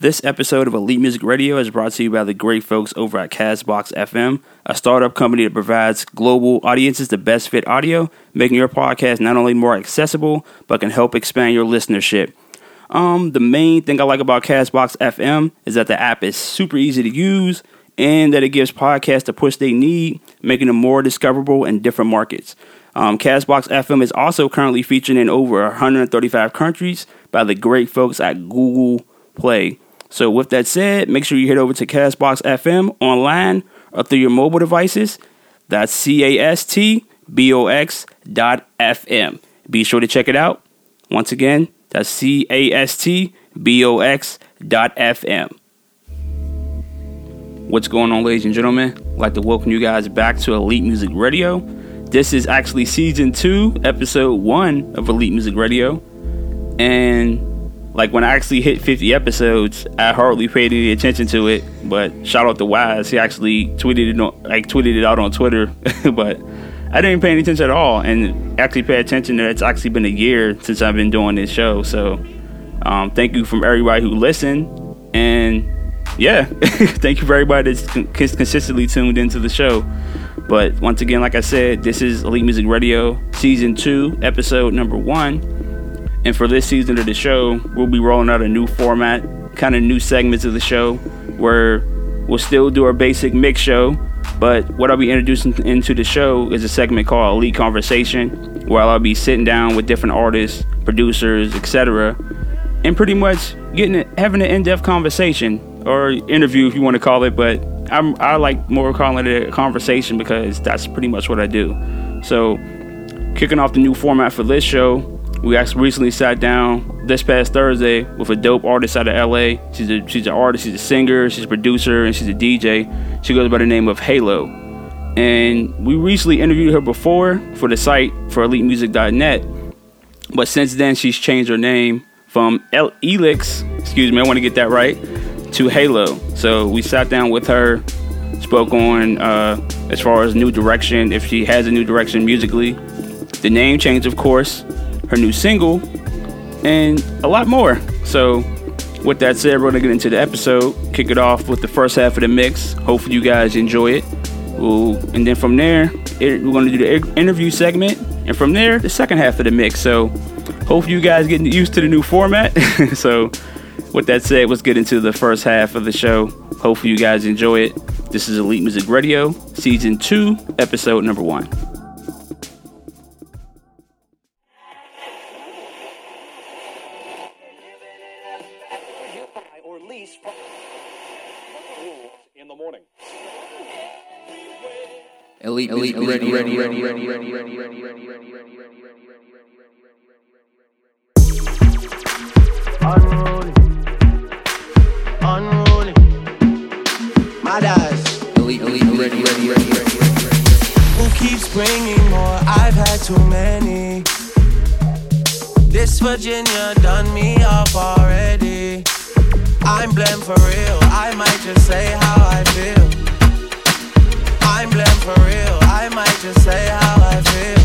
This episode of Elite Music Radio is brought to you by the great folks over at Castbox FM, a startup company that provides global audiences the best fit audio, making your podcast not only more accessible, but can help expand your listenership. Um, the main thing I like about Castbox FM is that the app is super easy to use and that it gives podcasts the push they need, making them more discoverable in different markets. Um, FM is also currently featured in over 135 countries by the great folks at Google Play. So, with that said, make sure you head over to Castbox FM online or through your mobile devices. That's C A S T B O X dot FM. Be sure to check it out. Once again, that's C A S T B O X dot FM. What's going on, ladies and gentlemen? I'd like to welcome you guys back to Elite Music Radio. This is actually season two, episode one of Elite Music Radio. And like when I actually hit 50 episodes, I hardly paid any attention to it. But shout out to Wise, he actually tweeted it, on, like tweeted it out on Twitter. but I didn't pay any attention at all, and actually pay attention that it's actually been a year since I've been doing this show. So um, thank you from everybody who listened, and yeah, thank you for everybody that's con- consistently tuned into the show. But once again, like I said, this is Elite Music Radio, season two, episode number one. And for this season of the show, we'll be rolling out a new format, kind of new segments of the show, where we'll still do our basic mix show. But what I'll be introducing into the show is a segment called Elite Conversation, where I'll be sitting down with different artists, producers, etc., and pretty much getting having an in-depth conversation or interview, if you want to call it. But I'm, I like more calling it a conversation because that's pretty much what I do. So, kicking off the new format for this show, we actually recently sat down this past Thursday with a dope artist out of LA. She's a she's an artist, she's a singer, she's a producer, and she's a DJ. She goes by the name of Halo. And we recently interviewed her before for the site for EliteMusic.net. But since then, she's changed her name from El- Elix, excuse me, I want to get that right, to Halo. So we sat down with her, spoke on uh, as far as new direction, if she has a new direction musically. The name change, of course, her new single, and a lot more. So, with that said, we're gonna get into the episode. Kick it off with the first half of the mix. Hopefully, you guys enjoy it. We'll, and then from there, it, we're gonna do the interview segment, and from there, the second half of the mix. So, hopefully, you guys getting used to the new format. so, with that said, let's get into the first half of the show. Hopefully, you guys enjoy it. This is Elite Music Radio, Season 2, Episode Number 1. Elite, elite, ready, ready, ready, ready, ready, ready, ready, ready, ready, ready. Unruly, unruly, my eyes. Elite, elite, ready, ready, ready, ready, ready. Who keeps bringing more? I've had too many. This Virginia done me off already. I'm blamed for real. I might just say how I feel. I'm blamed for real. I might just say how I feel.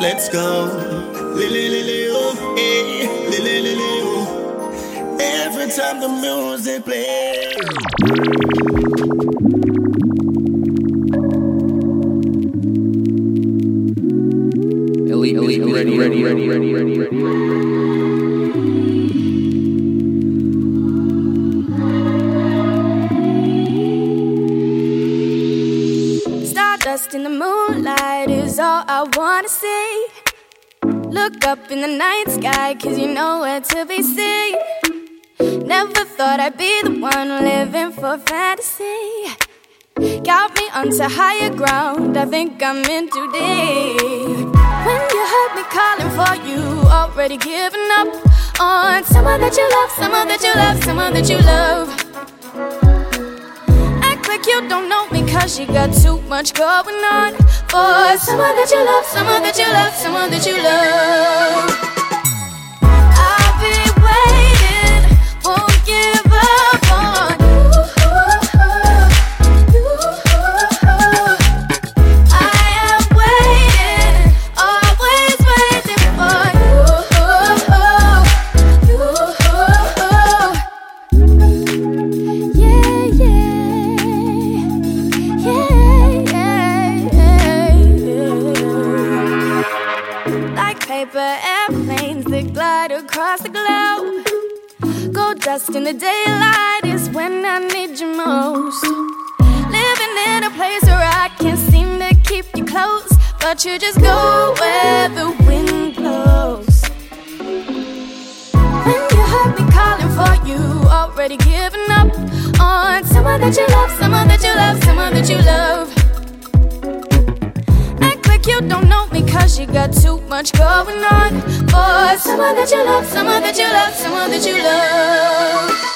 Let's go. Every time the music plays. Elite, elite, ready, ready, ready, ready, ready, ready. Stardust in the moonlight is all I wanna see. Look up in the night sky, cause you know where to be seen. Never thought I'd be the one living for fantasy. Got me onto higher ground, I think I'm in too deep. When you heard me calling for you, already giving up on someone that you love, someone that you love, someone that you love. Act like you don't know cause you got too much going on. For someone that you love, someone that you love, someone that you love. Dust in the daylight is when I need you most. Living in a place where I can't seem to keep you close, but you just go where the wind blows. When you heard me calling for you, already giving up on someone that you love, someone that you love, someone that you love. You don't know me, cause you got too much going on. For someone that you love, someone that you love, someone that you love.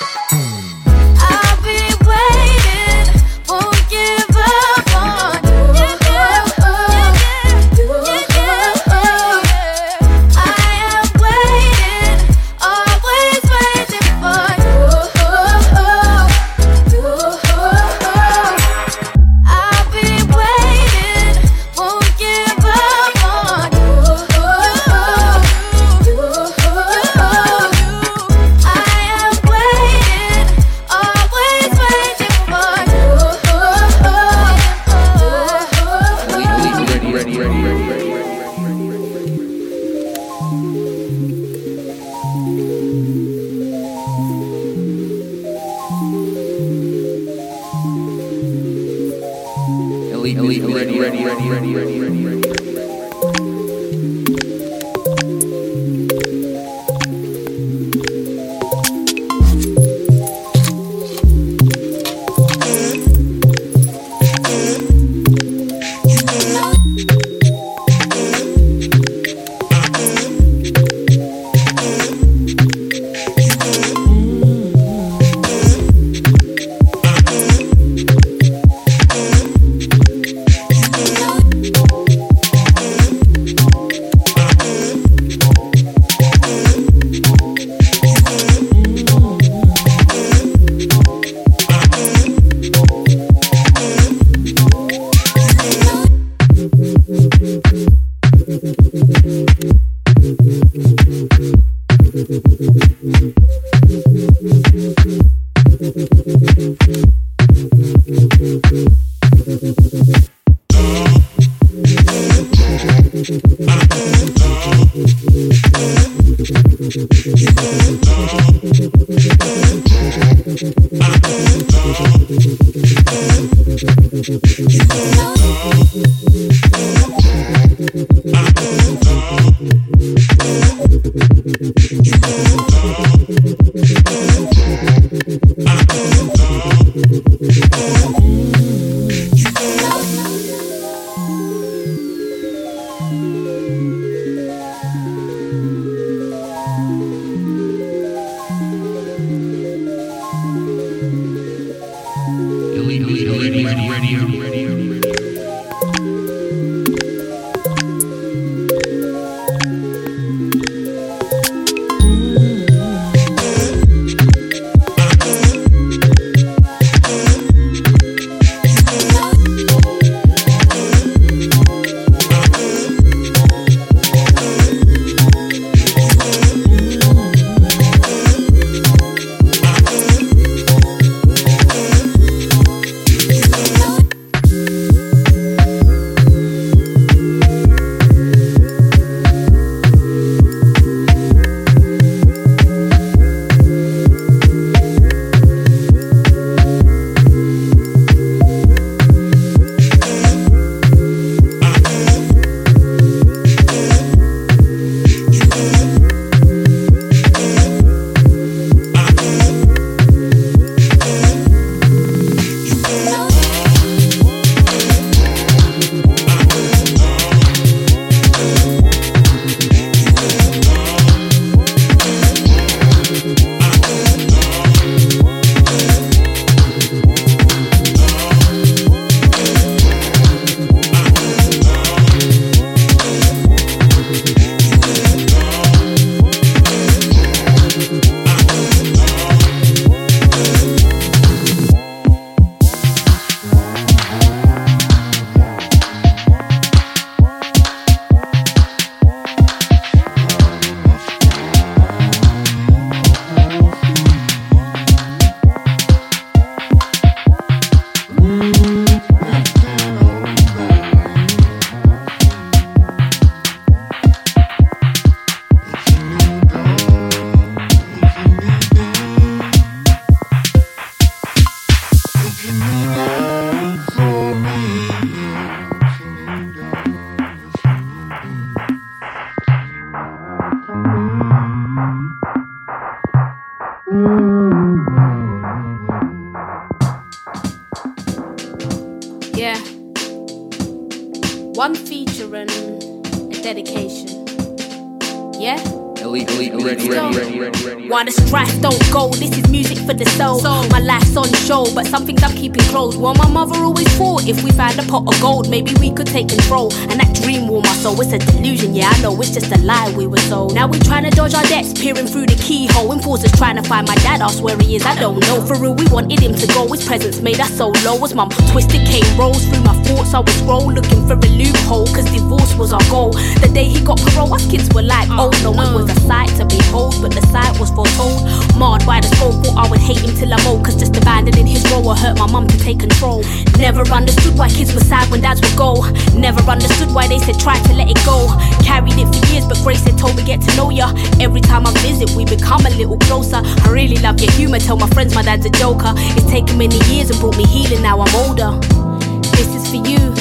This is for you.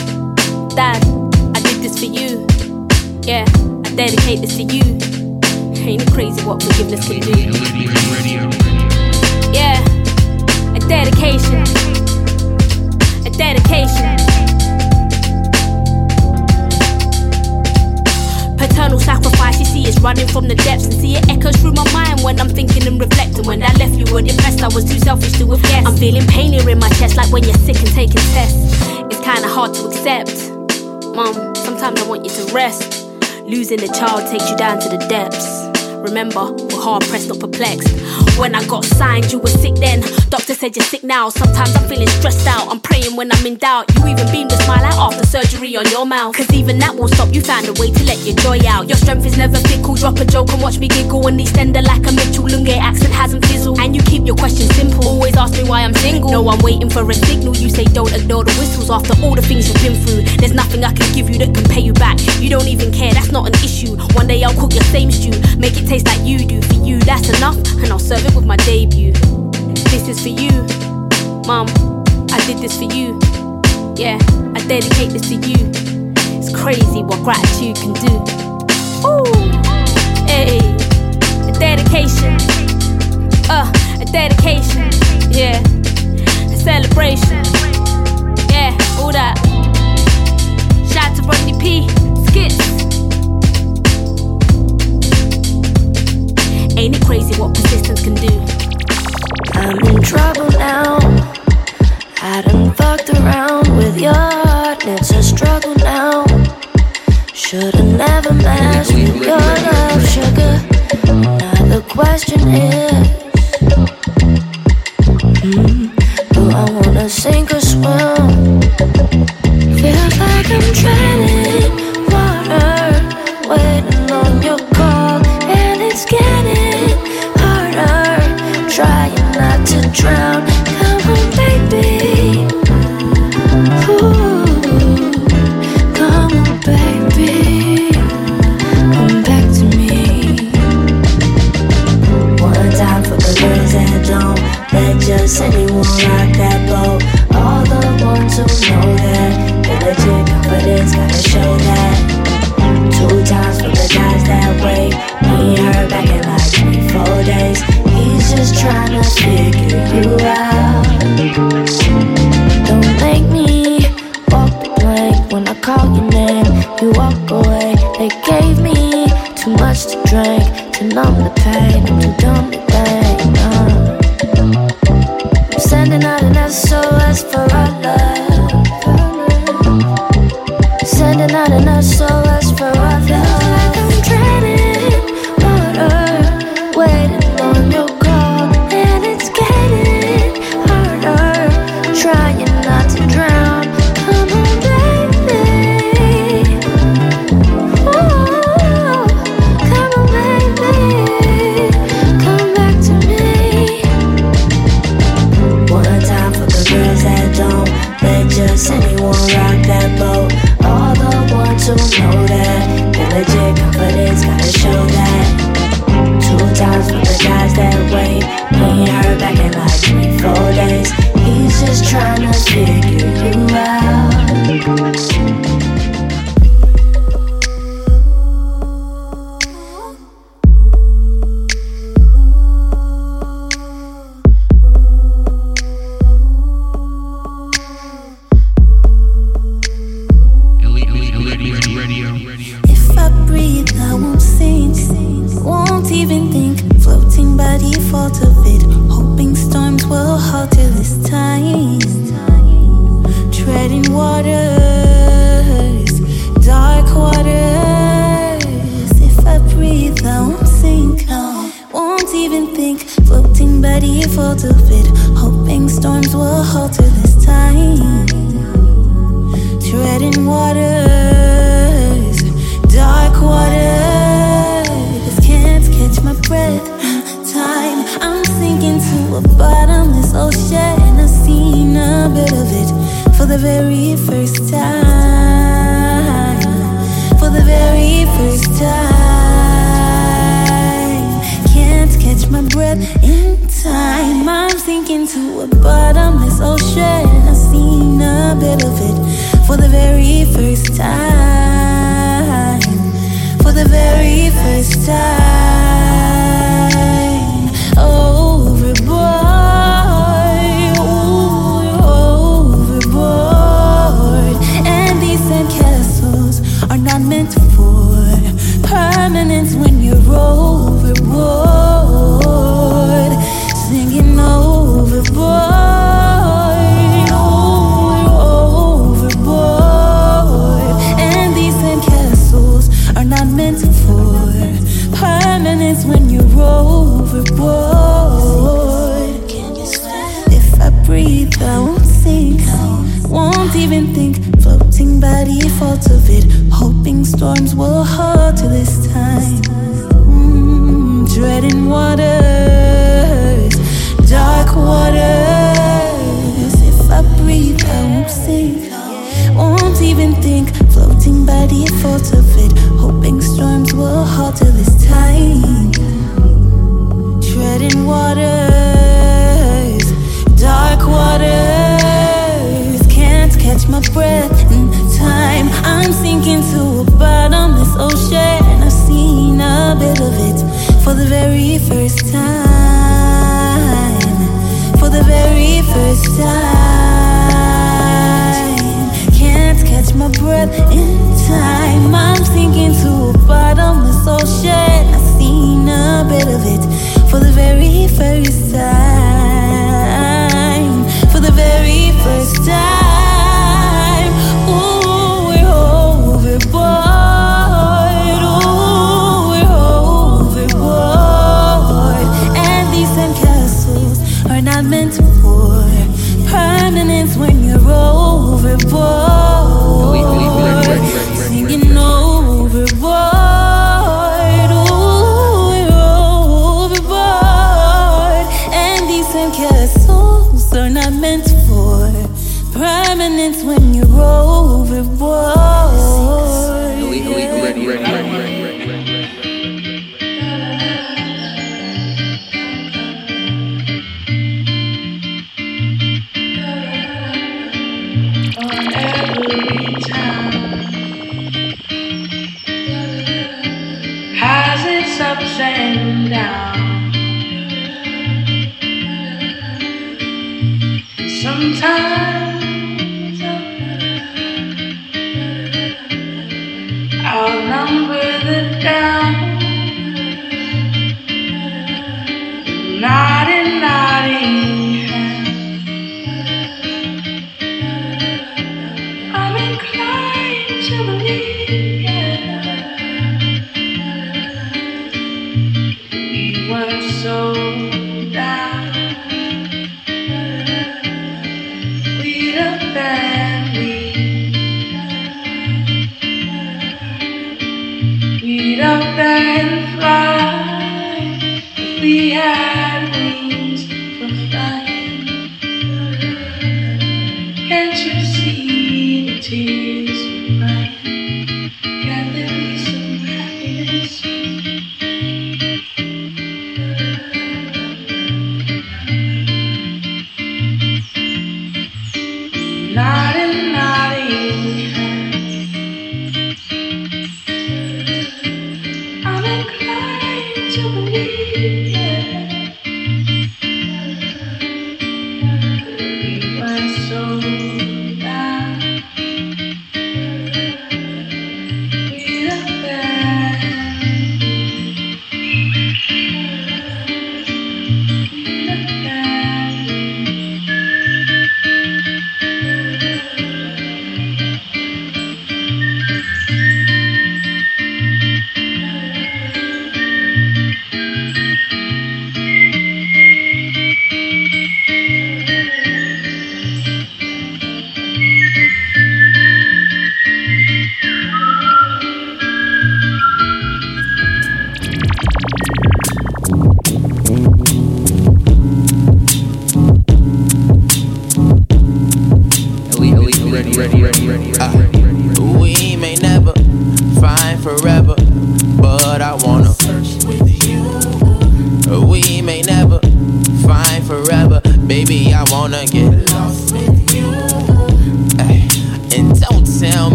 Dad, I did this for you. Yeah, I dedicate this to you. Ain't it crazy what forgiveness can do? Yeah, a dedication. A dedication. Paternal sacrifice, you see, it's running from the depths and see it echoes through my mind when I'm thinking and reflecting. When I left, you were depressed, I was too selfish to have guessed. I'm feeling pain here in my chest, like when you're sick and taking tests. It's kinda hard to accept. Mom, sometimes I want you to rest. Losing a child takes you down to the depths. Remember, we're hard pressed, not perplexed. When I got signed, you were sick then. Doctor said you're sick now. Sometimes I'm feeling stressed out. I'm praying when I'm in doubt. You even beamed a smile out after surgery on your mouth. Cause even that won't stop. You found a way to let your joy out. Your strength is never fickle. Drop a joke and watch me giggle. And extend it like a Mitchell Lunge accent hasn't fizzled. And you keep your questions simple. Always ask me why I'm single. No, I'm waiting for a signal. You say don't ignore the whistles after all the things you've been through. There's nothing I can give you that can pay you back. You don't even care. That's not an issue. One day I'll cook your same stew. Make it taste like you do. For you, that's enough. And I'll serve it with my debut. This is for you, Mom. I did this for you. Yeah, I dedicate this to you. It's crazy what gratitude can do. Ooh, hey, a dedication. Uh, a dedication. Yeah, a celebration. Yeah, all that. Shout out to Rodney P. Skits. Ain't it crazy what persistence can do? I'm in trouble now. I done fucked around with your heart, it's a struggle now. Should've never messed with your love, sugar. Now the question is, hmm, do I wanna sink or swim? Feels like I'm treading water, waiting on your call, and it's getting drown. Come on, baby. Ooh, come on, baby. Come back to me. One time for the girls that don't let just anyone rock that boat. All the ones who know that confidence gotta show that. Two times for the guys that wait. Back in like three, four days. He's just trying to you out. Don't make me walk the plank when I call your name. You walk away. They gave me too much to drink to numb the pain. I'm too dumb to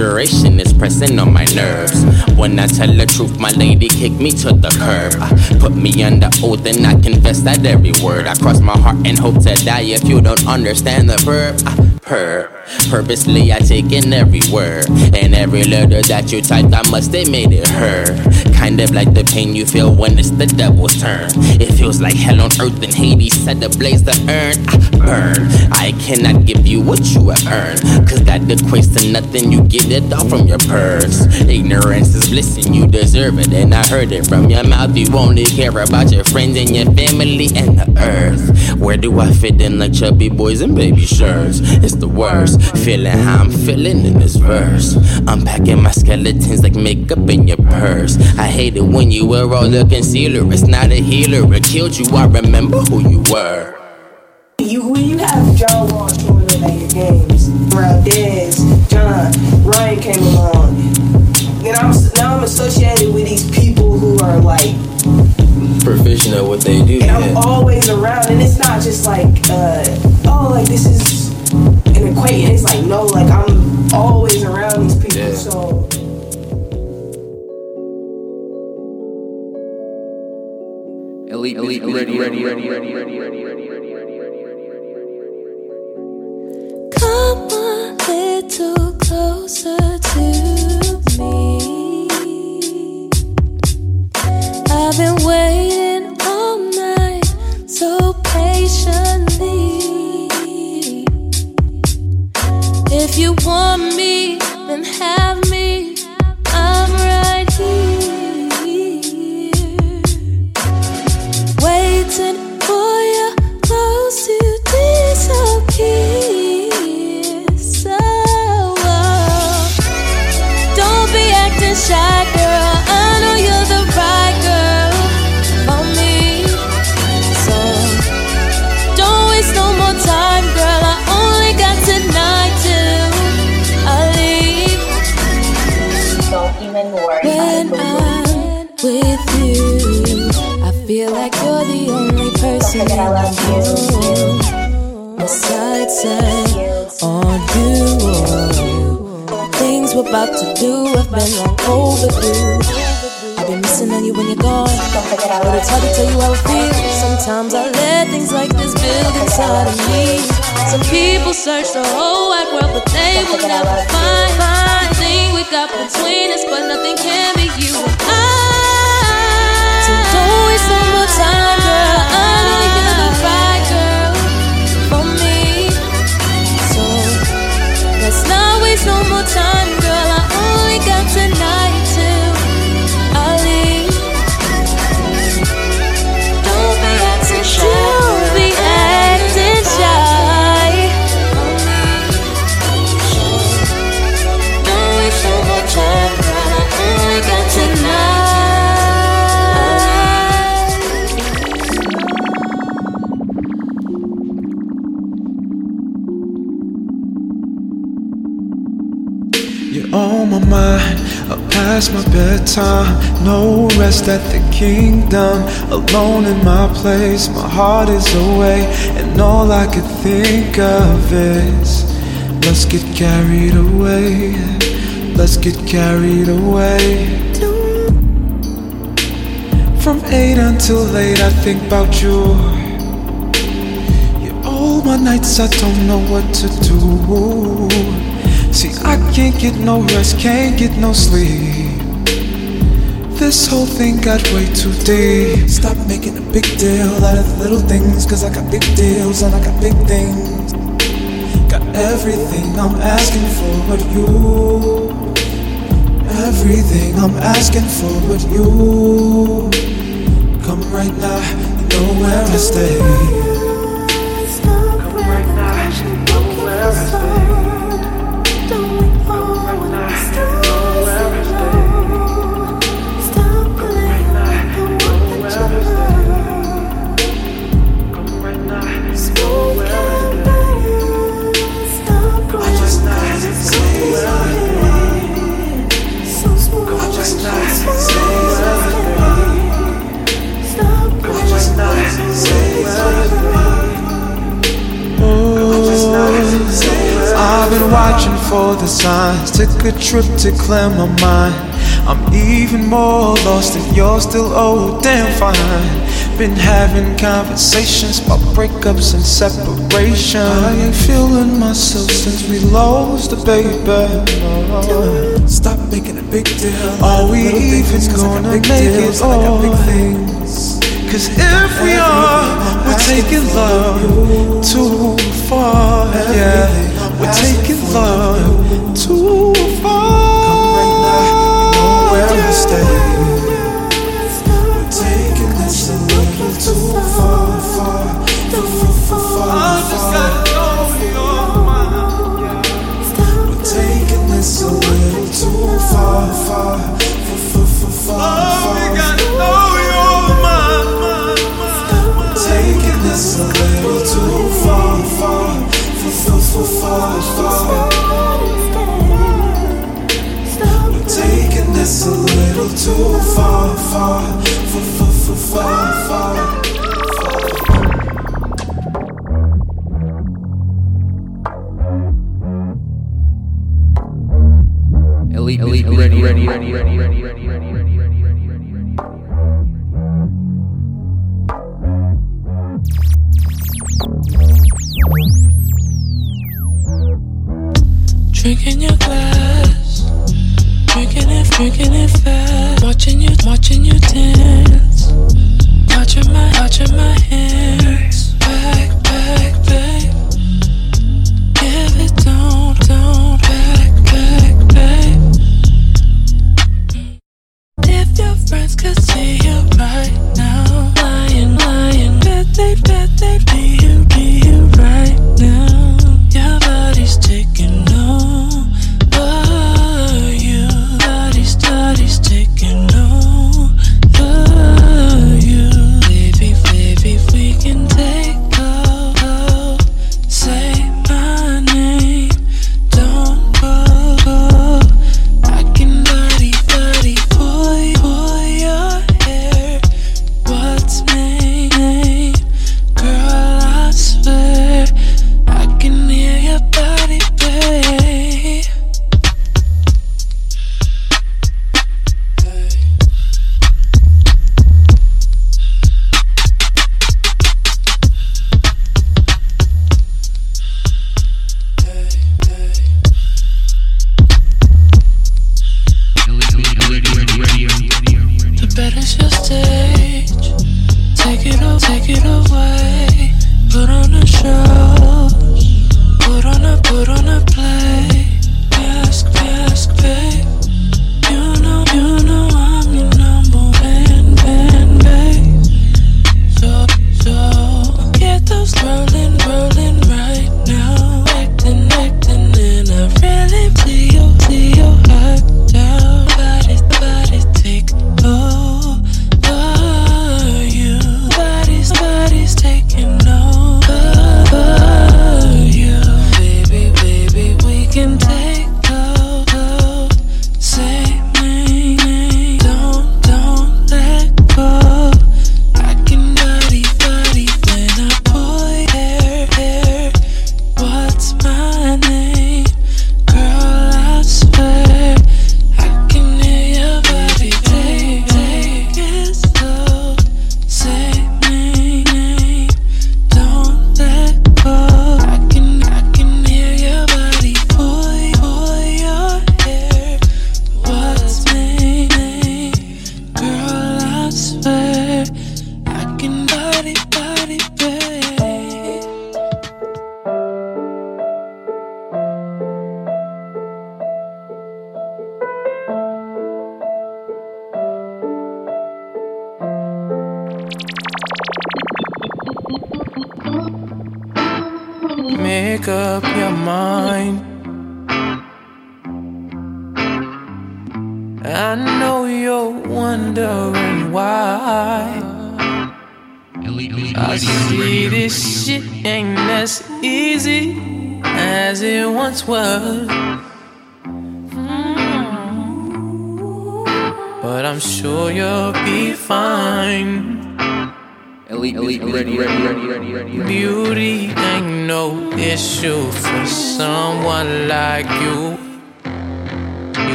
of is pressing on my nerves. When I tell the truth, my lady kick me to the curb. Uh, Put me under oath and I confess that every word. I cross my heart and hope to die if you don't understand the verb. Uh, Per. Purposely, I take in every word. And every letter that you typed, I must have made it hurt. Kind of like the pain you feel when it's the devil's turn. It feels like hell on earth and Hades set ablaze the urn. I burn. I cannot give you what you have earned. Cause that equates to nothing, you get it all from your purse. Ignorance is bliss and you deserve it. And I heard it from your mouth. You only care about your friends and your family and the earth. Where do I fit in like chubby boys and baby shirts? It's the worst. Feeling how I'm feeling in this verse. Unpacking my skeletons like makeup in your purse. I hate it when you wear all the concealer. It's not a healer. It killed you. I remember who you were. You when you have John Wall showing up at your games, around Dez, John, Ryan came along. Then I'm now I'm associated with these people who are like, Proficient at what they do. and I'm always around, and it's not just like, uh, oh, like this is an acquaintance. It's like no, like I'm always around these people. Yeah. So Elite, elite, ready, ready, ready, ready, ready, ready, ready, ready, ready, If you want me, then have person in the room. Besides, on you. Things we're about to do have been long overdue. I've been missing on you when you're gone. But it's hard to tell you how it feels. Sometimes I let things like this build inside of me. Some people search the whole wide world, but they will never find the thing we got between us. But nothing can be you and I. So don't waste no more time, girl. I no more time, girl. I only got tonight mind, up past my bedtime. No rest at the kingdom. Alone in my place, my heart is away. And all I could think of is let's get carried away. Let's get carried away. From eight until late, I think about you. Yeah, all my nights, I don't know what to do. See, I can't get no rest, can't get no sleep. this whole thing got way too deep. Stop making a big deal out of little things, cause I got big deals and I got big things. Got everything I'm asking for, but you. Everything I'm asking for, but you. Come right now, you know where I stay. For the signs. Took a trip to clear my mind. I'm even more lost if you're still oh damn fine. Been having conversations about breakups and separation. I ain't feeling myself since we lost the baby. Stop making a big deal. Are we even gonna make it? all? Cause if we are, we're taking love too far. Yeah, we're taking love too far. Come right now, you know where I stay. We're taking this a little too far, far, far, far, far, far. We're a little too far, far, far, far, far, far, far. Elite, elite, ready, ready, ready, ready, ready, ready, ready,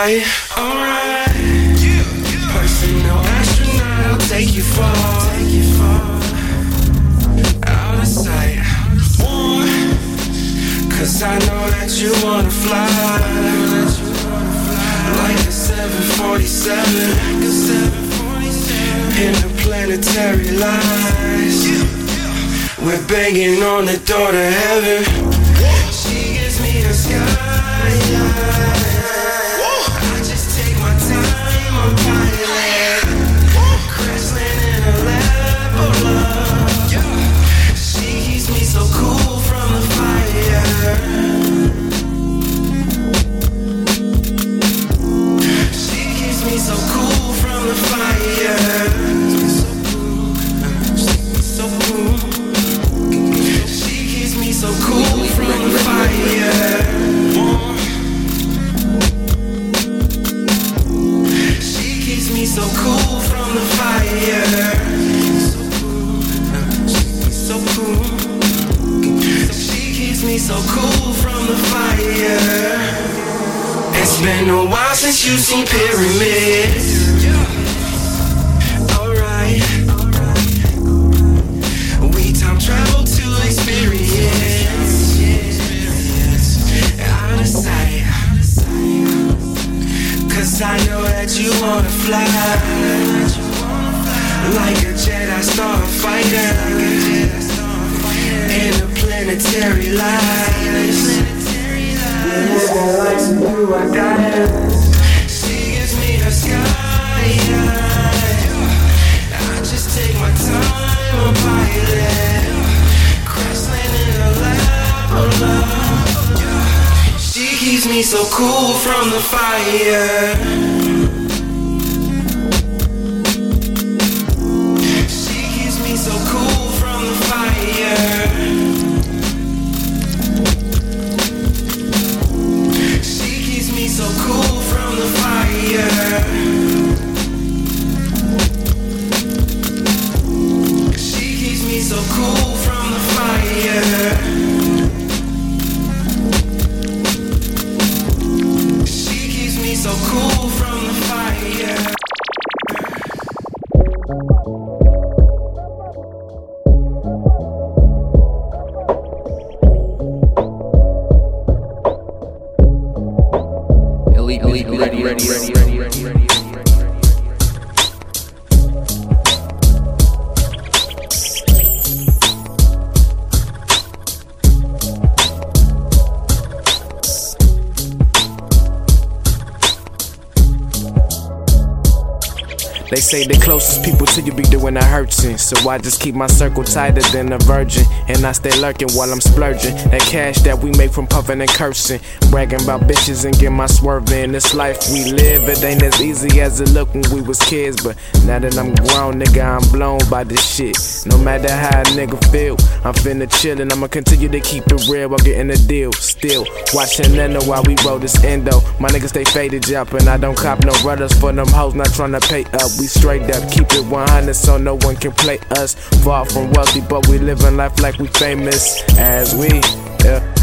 Alright, alright. Personal astronaut, I'll take you far. Out of sight. Ooh. Cause I know that you wanna fly. Like a 747. in a Interplanetary lies. We're banging on the door to heaven. She gives me the sky. so cool from the fire. It's been a while since you've seen pyramids. Alright. We time travel to experience. Out of sight. Cause I know that you wanna fly. Like a Jedi starfighter planetary lights. our diamonds. She gives me her sky. I just take my time, a pilot. Crash land in a lap of love. She keeps me so cool from the fire. Closest people So I just keep my circle tighter than a virgin. And I stay lurking while I'm splurging. That cash that we make from puffing and cursing. Bragging about bitches and get my swerve in. This life we live, it ain't as easy as it looked when we was kids. But now that I'm grown, nigga, I'm blown by this shit. No matter how a nigga feel, I'm finna chillin'. I'ma continue to keep it real while getting the deal. Still watching Nendo while we roll this endo. My niggas stay faded, jumping. I don't cop no rudders for them hoes, not tryna pay up. We straight up, keep it 100 so no one can play us. Far from wealthy, but we living life like we famous as we. Yeah.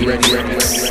Ready, ready, ready,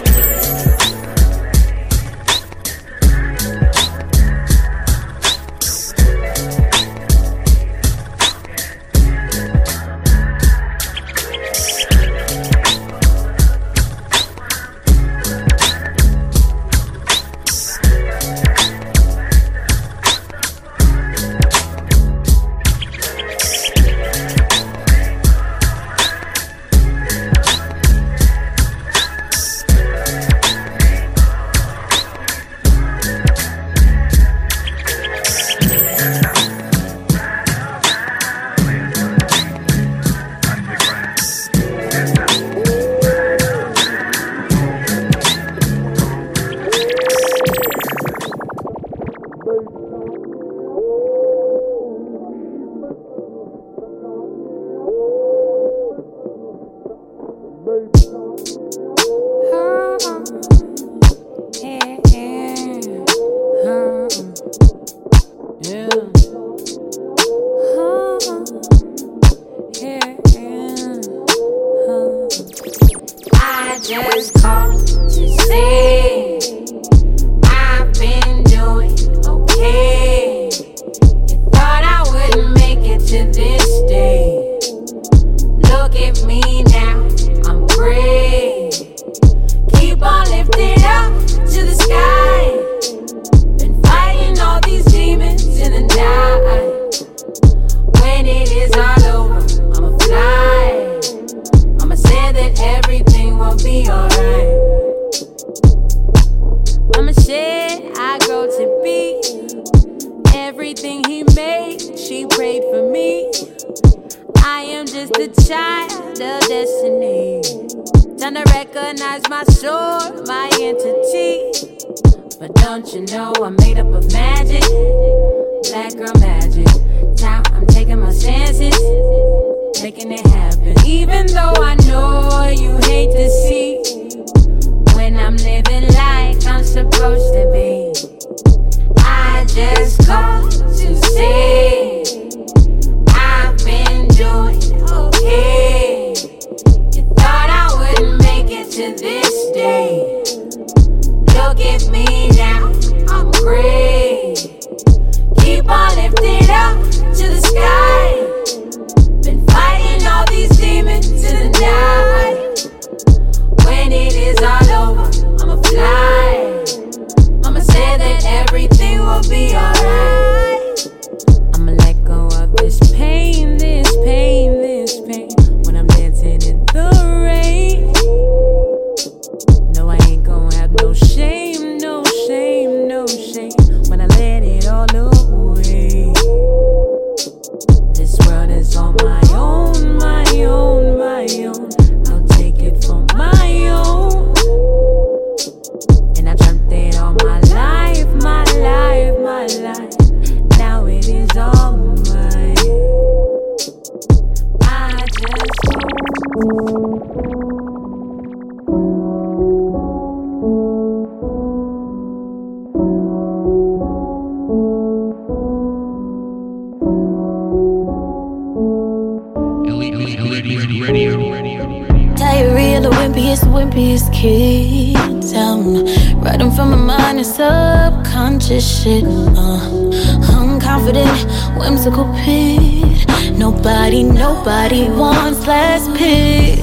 Nobody, nobody wants last pick.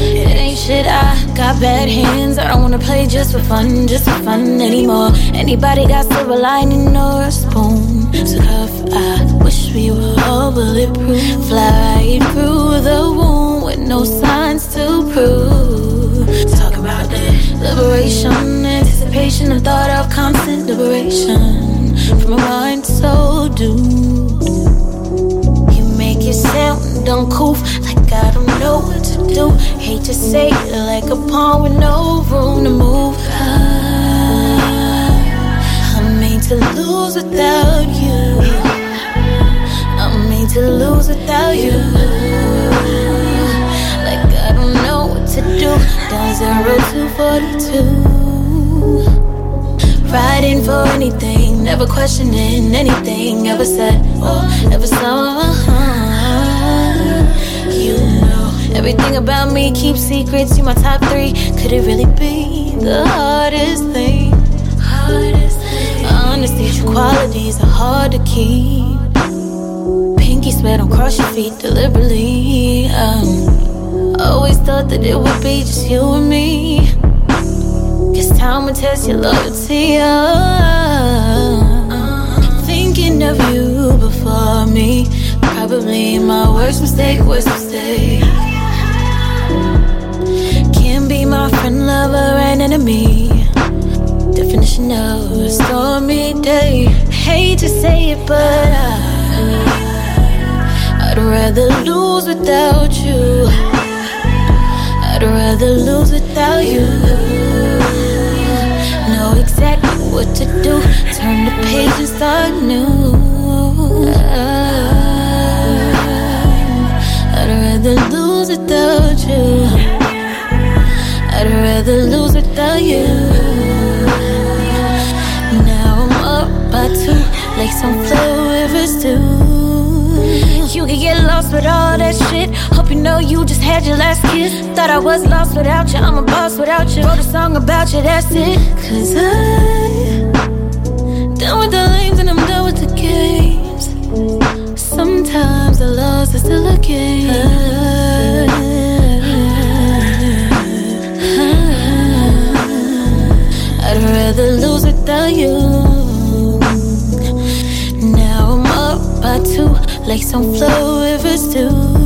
It ain't shit, I got bad hands. I don't wanna play just for fun, just for fun anymore. Anybody got silver lining or a spoon? So cuff, I wish we were all bulletproof. Fly right through the wound with no signs to prove. Talk about the liberation, anticipation, and thought of constant liberation from a mind so doomed. You sound uncouth, like I don't know what to do. Hate to say it, like a pawn with no room to move. I, I'm made to lose without you. I'm made to lose without you. Like I don't know what to do. Down zero. Riding for anything, never questioning anything ever said or ever saw. Uh-huh. Everything about me, keep secrets. You my top three. Could it really be the hardest thing? Hardest thing. Honesty, true qualities are hard to keep. Pinky swear, don't cross your feet deliberately. Um, always thought that it would be just you and me. Guess time will test your loyalty. Uh, thinking of you before me. Probably my worst mistake, worst mistake. My friend, lover, and enemy. Definition of a stormy day. Hate to say it, but I, I'd rather lose without you. I'd rather lose without you. Know exactly what to do. Turn the page and start new. I'd rather lose without you. Rather lose without you. Now I'm up by two, like some flow rivers do. You could get lost with all that shit. Hope you know you just had your last kiss. Thought I was lost without you, I'm a boss without you. Wrote a song about you, that's it. Cause I, done with the lames and I'm done with the games. Sometimes the loss is still a game. Rather lose without you. Now I'm up by two, like some flow rivers do.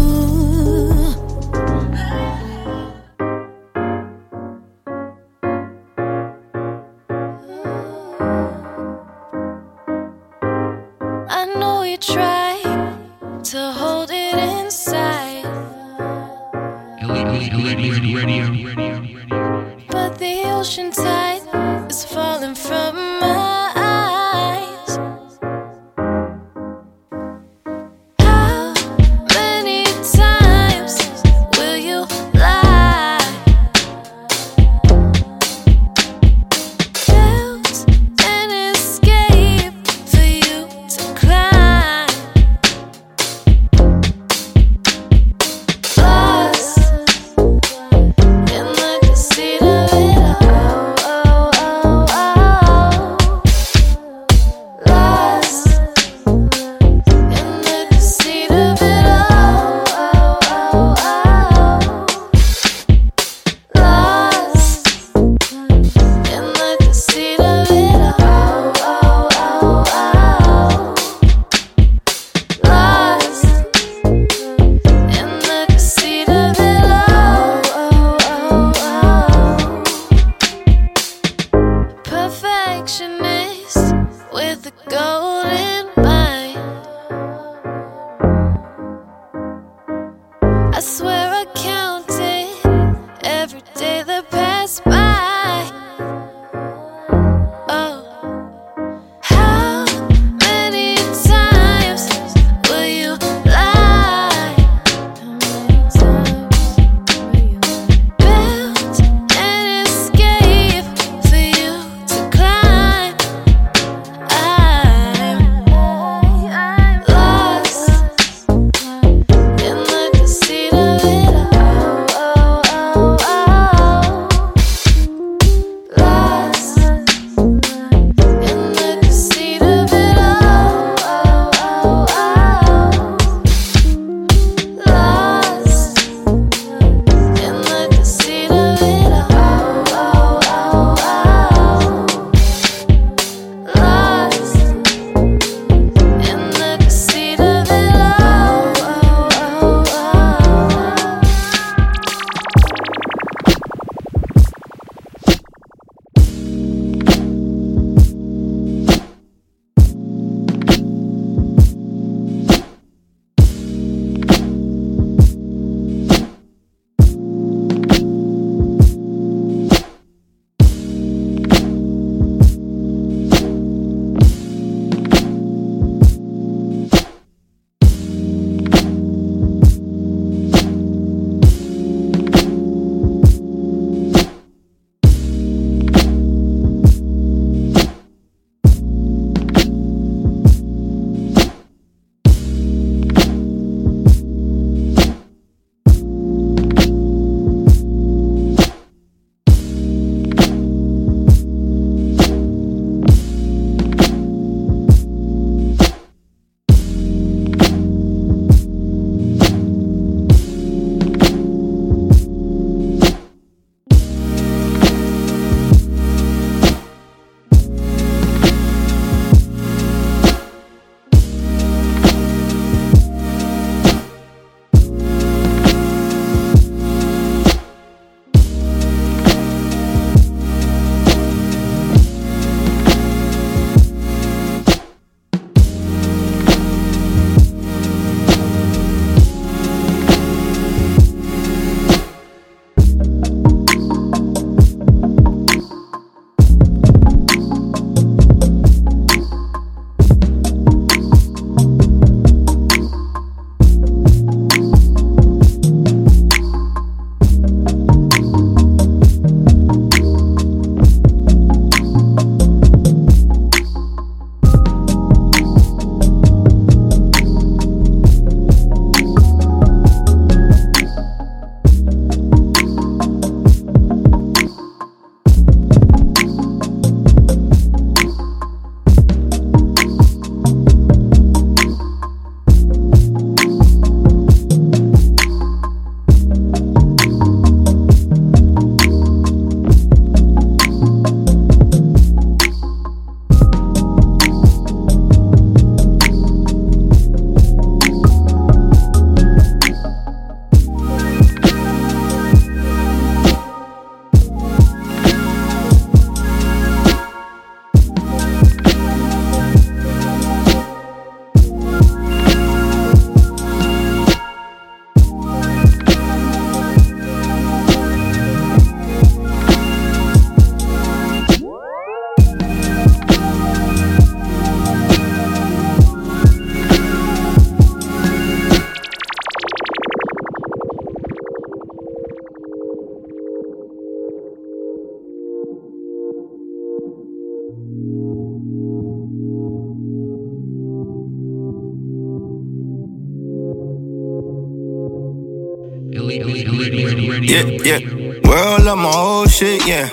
Yeah, yeah. World of my whole shit, yeah.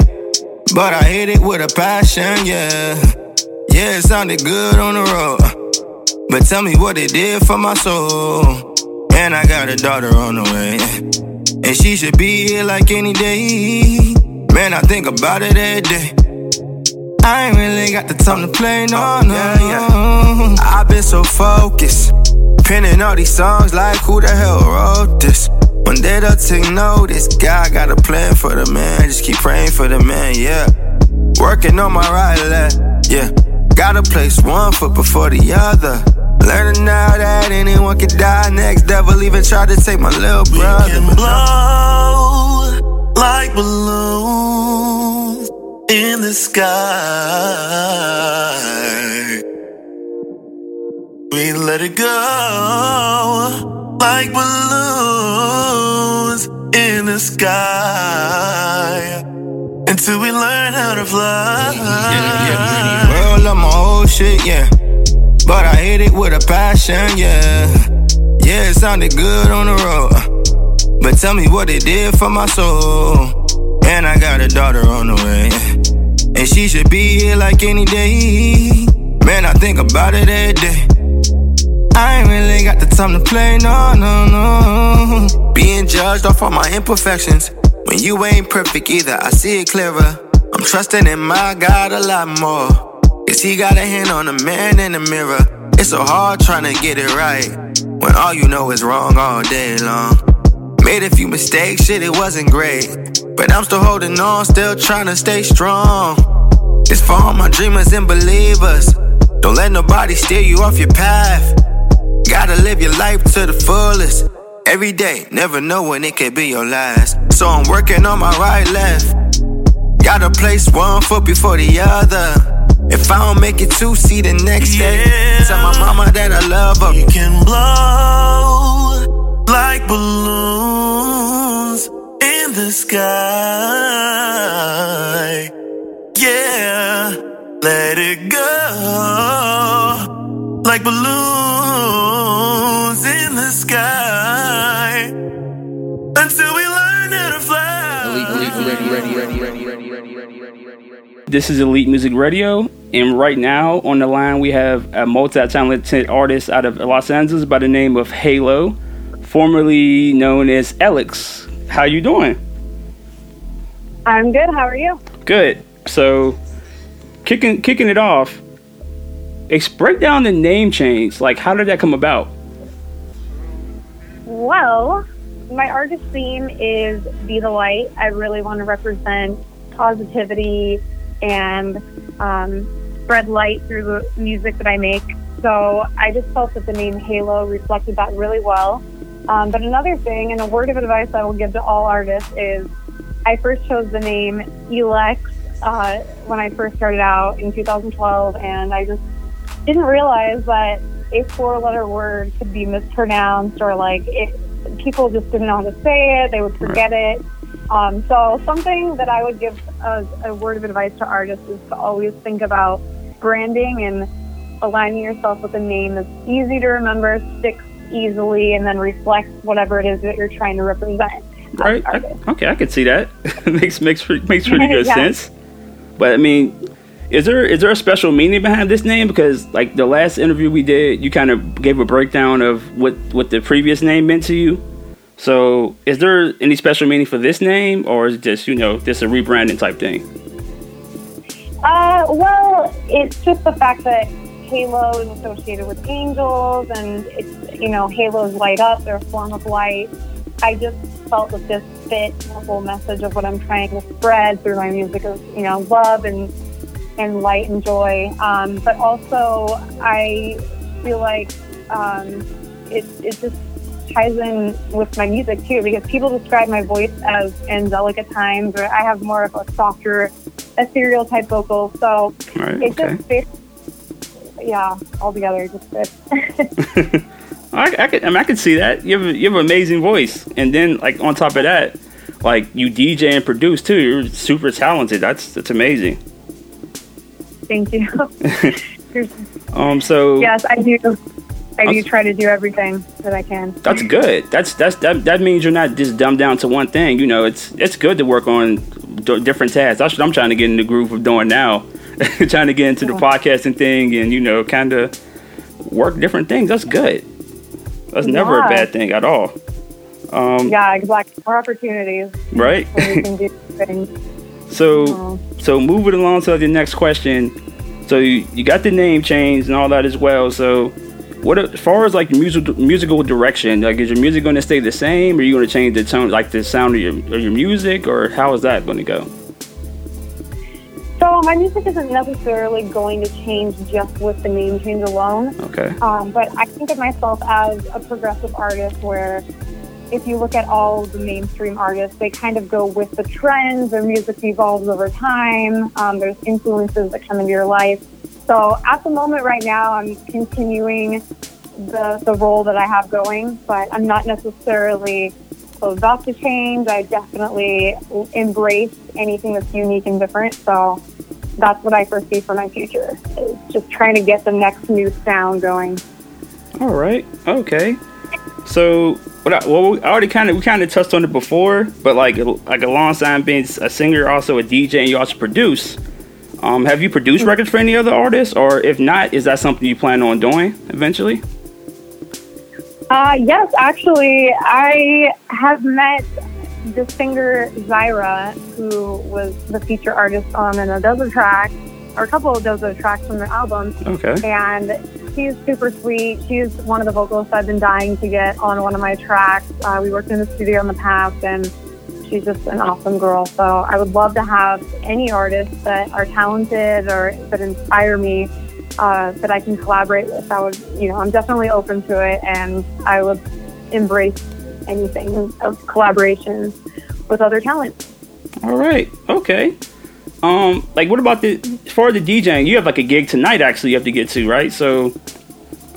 But I hit it with a passion, yeah. Yeah, it sounded good on the road. But tell me what it did for my soul. And I got a daughter on the way. And she should be here like any day. Man, I think about it every day. I ain't really got the time to play, no, oh, no. I've been so focused. Penning all these songs like who the hell wrote this? One day they'll take notice. God got a plan for the man. Just keep praying for the man, yeah. Working on my right leg, yeah. Gotta place one foot before the other. Learning now that anyone can die next. Devil even tried to take my little brother. We can blow like balloons in the sky. We let it go like balloons in the sky until we learn how to fly. World of my whole shit, yeah. But I hit it with a passion, yeah. Yeah, it sounded good on the road. But tell me what it did for my soul. And I got a daughter on the way. And she should be here like any day. Man, I think about it every day. I ain't really got the time to play, no, no, no. Being judged off all my imperfections. When you ain't perfect either, I see it clearer. I'm trusting in my God a lot more. Cause he got a hand on the man in the mirror. It's so hard trying to get it right. When all you know is wrong all day long. Made a few mistakes, shit, it wasn't great. But I'm still holding on, still trying to stay strong. It's for all my dreamers and believers. Don't let nobody steer you off your path. Gotta live your life to the fullest. Every day, never know when it could be your last. So I'm working on my right, left. Gotta place one foot before the other. If I don't make it to see the next day. Tell my mama that I love her. You can blow like balloons in the sky. Yeah, let it go like balloons in the sky until we learn how to fly. This is Elite Music Radio, and right now on the line we have a multi-talented artist out of Los Angeles by the name of Halo, formerly known as Alex. How you doing? I'm good. How are you? Good. So, kicking kicking it off, ex- break down the name change. Like, how did that come about? Well, my artist theme is Be the Light. I really want to represent positivity and um, spread light through the music that I make. So I just felt that the name Halo reflected that really well. Um, but another thing, and a word of advice I will give to all artists is I first chose the name Elex uh, when I first started out in 2012, and I just didn't realize that a four letter word could be mispronounced or like it, people just didn't know how to say it, they would forget it. Um, so, something that I would give as a word of advice to artists is to always think about branding and aligning yourself with a name that's easy to remember, sticks easily, and then reflects whatever it is that you're trying to represent. Right. I, okay, I could see that. makes makes makes pretty good Yeah. sense. But I mean, is there is there a special meaning behind this name? Because like the last interview we did, you kind of gave a breakdown of what what the previous name meant to you. So, is there any special meaning for this name, or is it just you know just a rebranding type thing? Uh, well, it's just the fact that Halo is associated with angels, and it's you know halos light up; they're a form of light. I just felt that this fit the whole message of what I'm trying to spread through my music of you know love and and light and joy. Um, but also, I feel like um, it it just ties in with my music too because people describe my voice as angelic at times, or I have more of a softer, ethereal type vocal. So Right, it just fits. Yeah, altogether just fits. I, I could I, mean, I could see that you have, you have an amazing voice, and then like on top of that, like you DJ and produce too. You're super talented. That's that's amazing. Thank you. Um, so yes, I do. I do try to do everything that I can. That's good. That's that's that, that means you're not just dumbed down to one thing. You know, it's it's good to work on d- different tasks. That's what I'm trying to get in the groove of doing now. trying to get into the podcasting thing and you know, kind of work different things. That's good. That's never a bad thing at all. Um, yeah, exactly. More opportunities. Right. We can. So so moving along to the next question. So you, you got the name changed and all that as well. So what as far as like musical musical direction, like is your music going to stay the same, or are you going to change the tone, like the sound of your of your music, or how is that going to go? So my music isn't necessarily going to change just with the name change alone. Okay. Um, but I think of myself as a progressive artist where if you look at all the mainstream artists, they kind of go with the trends. Their music evolves over time. Um, there's influences that come into your life. So at the moment right now, I'm continuing the, the role that I have going, but I'm not necessarily closed off to change. I definitely embrace anything that's unique and different. So that's what I foresee for my future is just trying to get the next new sound going. All right. Okay. So, what I, well, we already kind of we kind of touched on it before, but like like alongside being a singer, also a DJ, and you also produce. Um, have you produced records for any other artists, or if not, is that something you plan on doing eventually? Uh, yes, actually, I have met the singer Zyra, who was the feature artist on an Odesza track, or a couple of Odesza tracks from the album. Okay. And she's super sweet. She's one of the vocalists I've been dying to get on one of my tracks. Uh, we worked in the studio in the past, and she's just an awesome girl. So I would love to have any artists that are talented or that inspire me uh, that I can collaborate with. I would, you know, I'm definitely open to it, and I would embrace anything of collaborations with other talents. All right. Okay. Um, like, what about the for the DJing? You have like a gig tonight. Actually, you have to get to right. So,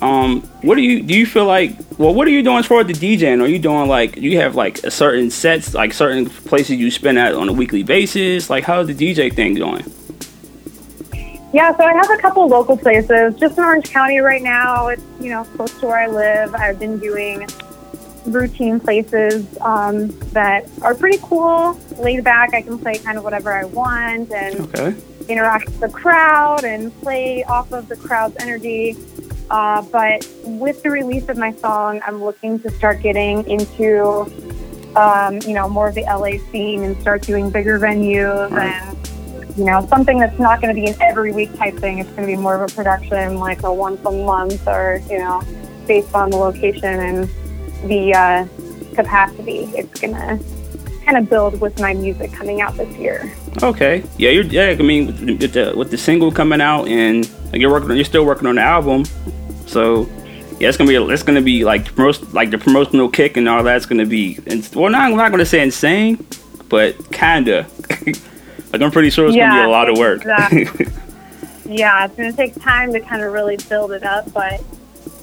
um, what do you do? You feel like? Well, what are you doing as far as the DJing? Are you doing like you have like a certain sets, like certain places you spend at on a weekly basis? Like, how's the DJ thing going? Yeah, so I have a couple local places just in Orange County right now. It's you know close to where I live. I've been doing routine places um, that are pretty cool, laid back. I can play kind of whatever I want and Okay. interact with the crowd and play off of the crowd's energy. Uh, but with the release of my song, I'm looking to start getting into, um, you know, more of the LA scene and start doing bigger venues and, you know, something that's not going to be an every week type thing. It's going to be more of a production, like a once a month or, you know, based on the location and the uh, capacity. It's to kind of build with my music coming out this year. Okay. Yeah, you're. Yeah, I mean, with the, with the single coming out and like, you're working, on you're still working on the album. So yeah, it's gonna be it's gonna be like promote like the promotional kick and all that's gonna be. And well, not, I'm not gonna say insane, but kinda. like I'm pretty sure it's gonna be a lot of work. exactly. yeah, it's to take time to kind of really build it up, but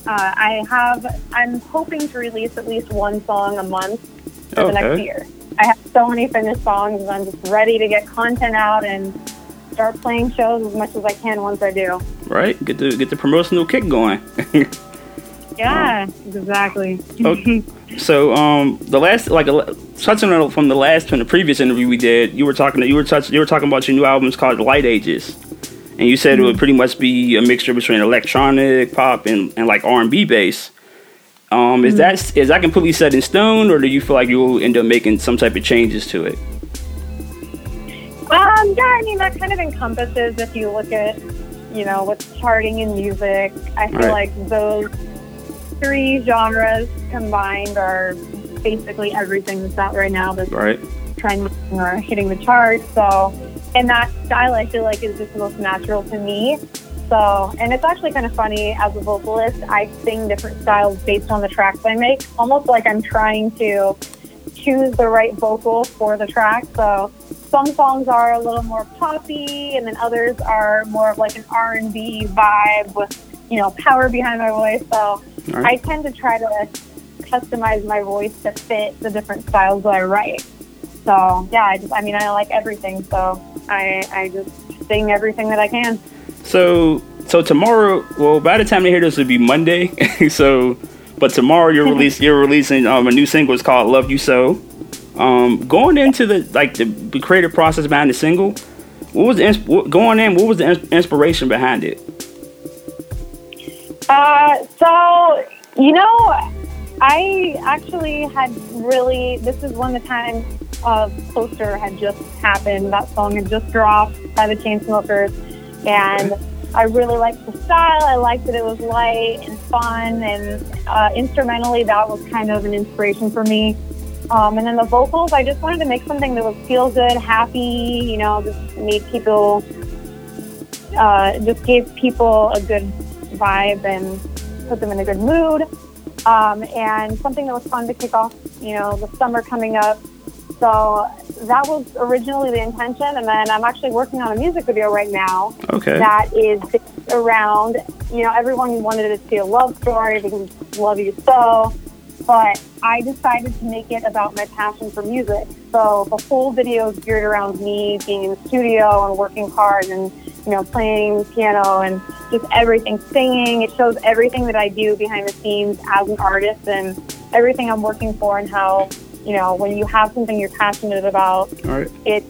uh, I have, I'm hoping to release at least one song a month for the next year. I have so many finished songs, and I'm just ready to get content out and start playing shows as much as I can once I do. right? Get the get the promotional kick going. Yeah, exactly. Okay. So um, the last like a- touching on from the last from the previous interview we did, you were talking that you were touch, you were talking about your new album is called Light Ages, and you said it would pretty much be a mixture between electronic pop and, and like R and B bass. Um, is that is that completely set in stone, or do you feel like you will end up making some type of changes to it? Um, yeah, I mean that kind of encompasses if you look at, you know, what's charting in music. I feel Right. like those three genres combined are basically everything that's out right now that's Right. trending or hitting the charts. So, and that style I feel like is just the most natural to me. So, and it's actually kind of funny as a vocalist, I sing different styles based on the tracks I make, almost like I'm trying to choose the right vocal for the track. So, some songs are a little more poppy, and then others are more of like an R and B vibe with you know power behind my voice. So, Right. I tend to try to customize my voice to fit the different styles that I write. So, yeah, I just I mean I like everything, so I I just sing everything that I can. So so tomorrow, well, by the time they hear this, it'll be Monday. so, but tomorrow you're release you're releasing um, a new single. It's called "Love You So." Um, going into the like the, the creative process behind the single, what was the ins- what, going in? What was the ins- inspiration behind it? Uh, so you know, I actually had really. This is when the time of Closer had just happened. That song had just dropped by the Chainsmokers, and I really liked the style. I liked that it was light and fun, and uh, instrumentally, that was kind of an inspiration for me. Um, and then the vocals, I just wanted to make something that would feel good, happy. You know, just made people uh, just gave people a good vibe and put them in a good mood. Um, and something that was fun to kick off, you know, the summer coming up. So that was originally the intention, and then I'm actually working on a music video right now. Okay. That is around, you know, everyone wanted it to be a love story because love you so, but I decided to make it about my passion for music. So the whole video is geared around me being in the studio and working hard and, you know, playing piano and just everything, singing. It shows everything that I do behind the scenes as an artist and everything I'm working for and how, you know, when you have something you're passionate about, right. it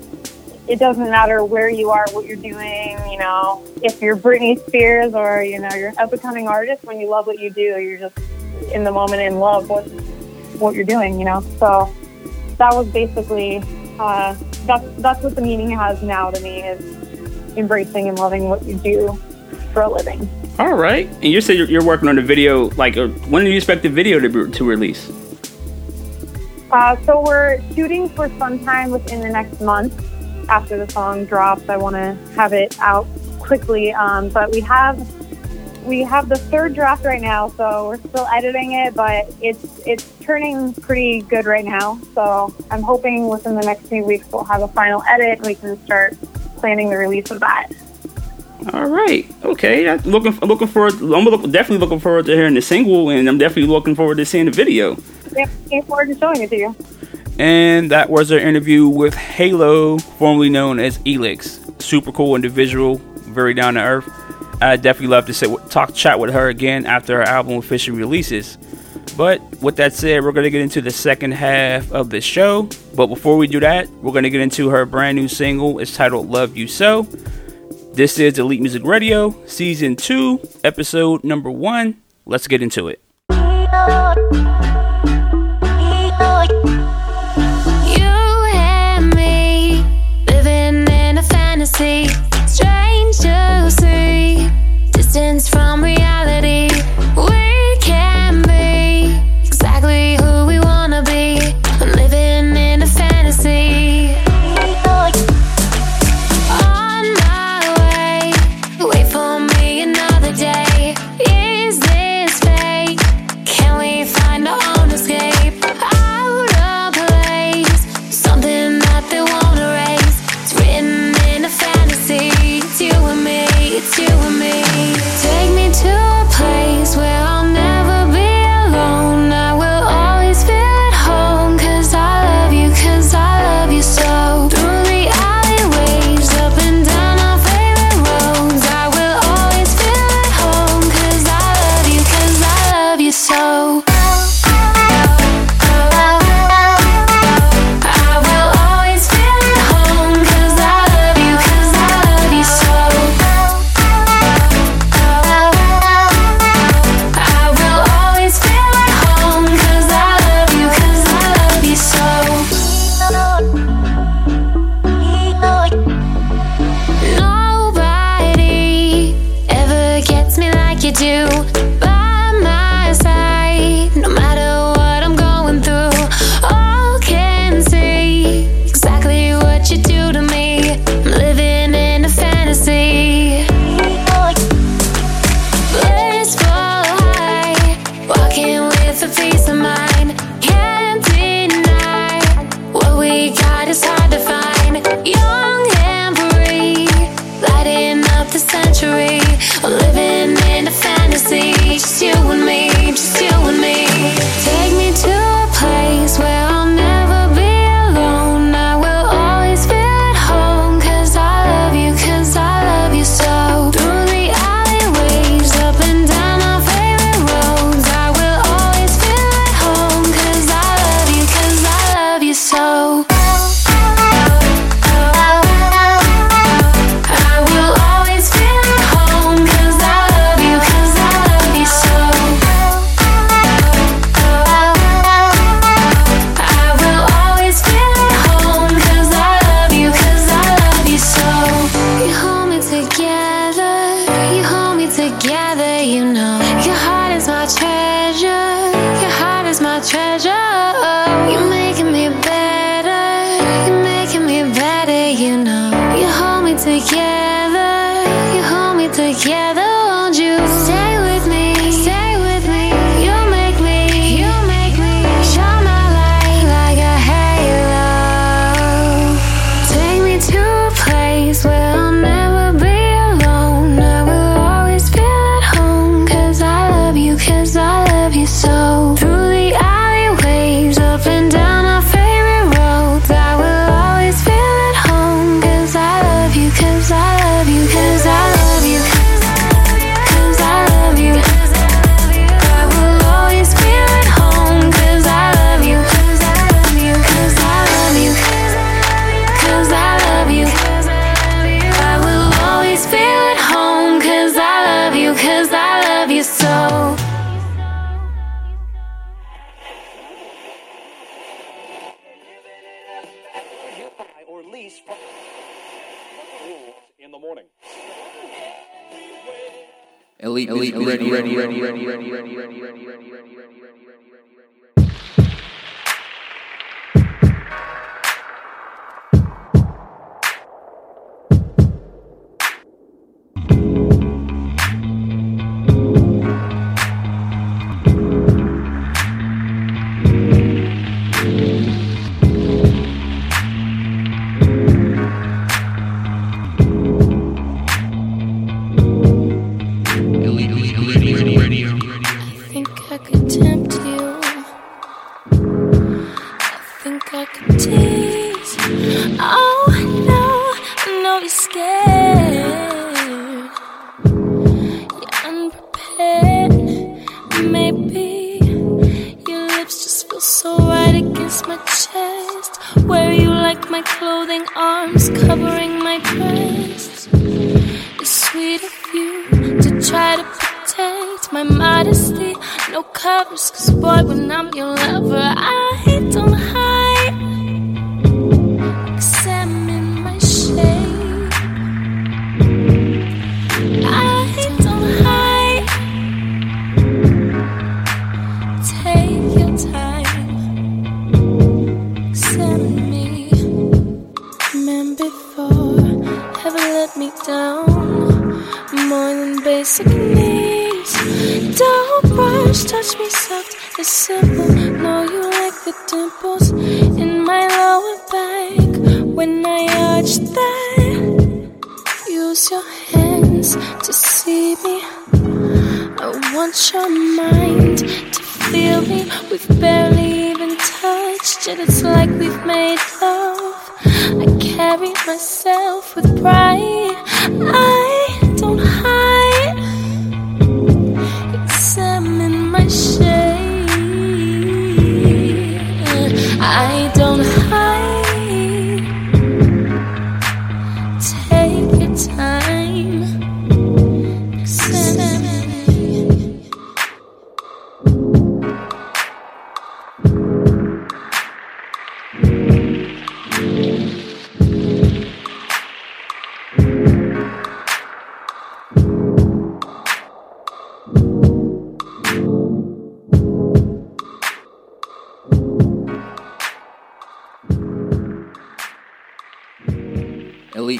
it doesn't matter where you are, what you're doing, you know, if you're Britney Spears or, you know, you're an up and coming artist, when you love what you do, you're just in the moment in love with what you're doing, you know. So that was basically uh, that's that's what the meaning has now to me is embracing and loving what you do for a living. All right. And you said you're, you're working on a video. Like, uh, when do you expect the video to be, to release? Uh, so we're shooting for sometime within the next month after the song drops. I want to have it out quickly, um, but we have we have the third draft right now, so we're still editing it, but it's it's turning pretty good right now. So I'm hoping within the next few weeks we'll have a final edit we can start planning the release of that. All right. Okay. I'm looking looking forward. I'm look, definitely looking forward to hearing the single, and I'm definitely looking forward to seeing the video. Yeah, looking forward to showing it to you. And that was our interview with Halo, formerly known as Elix. Super cool individual, very down to earth. I definitely love to sit, talk, chat with her again after her album officially releases. But with that said, we're going to get into the second half of the show. But before we do that, we're going to get into her brand new single. It's titled Love You So. This is Elite Music Radio, Season 2, Episode Number 1. Let's get into it.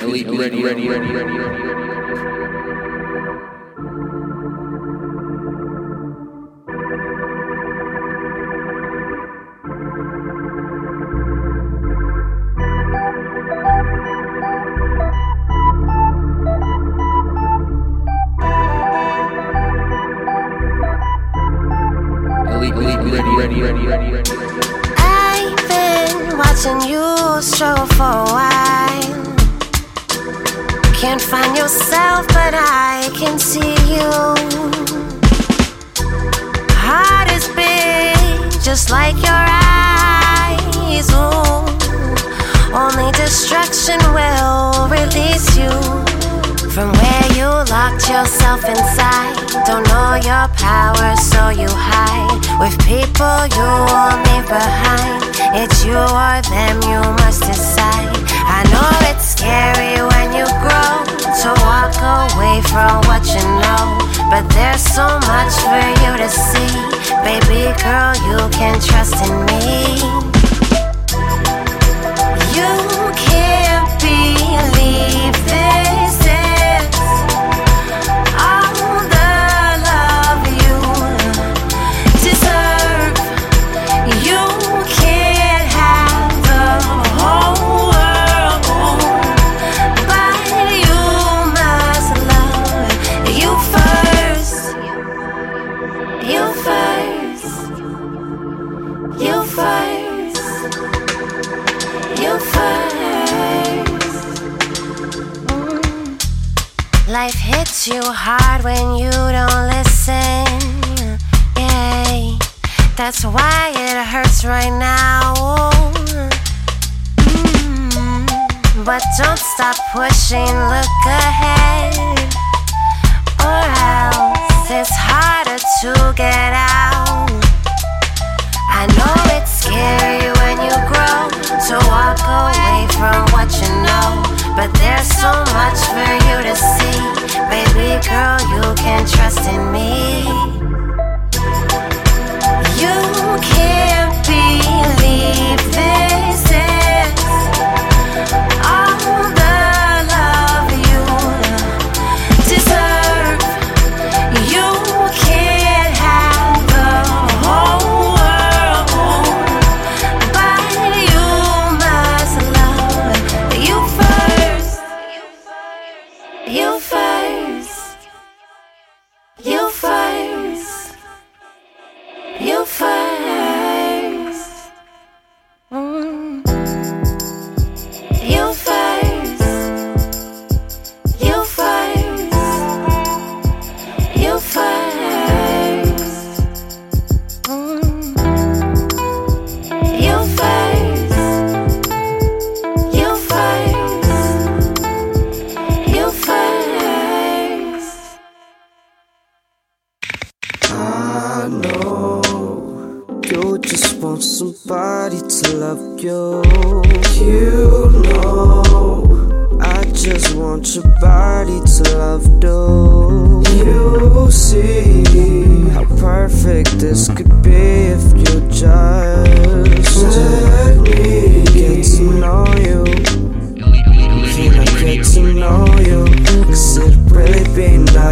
Elite, elite, ready, ready, ready, ready, ready, ready. Yourself inside. Don't know your power, so you hide with people you will leave behind. It's you or them, you must decide. I know it's scary when you grow to walk away from what you know, but there's so much for you to see. Baby girl, you can trust in me. You can't believe this when you don't listen. Yeah, that's why it hurts right now. Mm-hmm. But don't stop pushing, look ahead. Or else it's harder to get out. I know it's scary when you grow to walk away from what you know. But there's so much for you to see. Sweet girl, you can trust in me.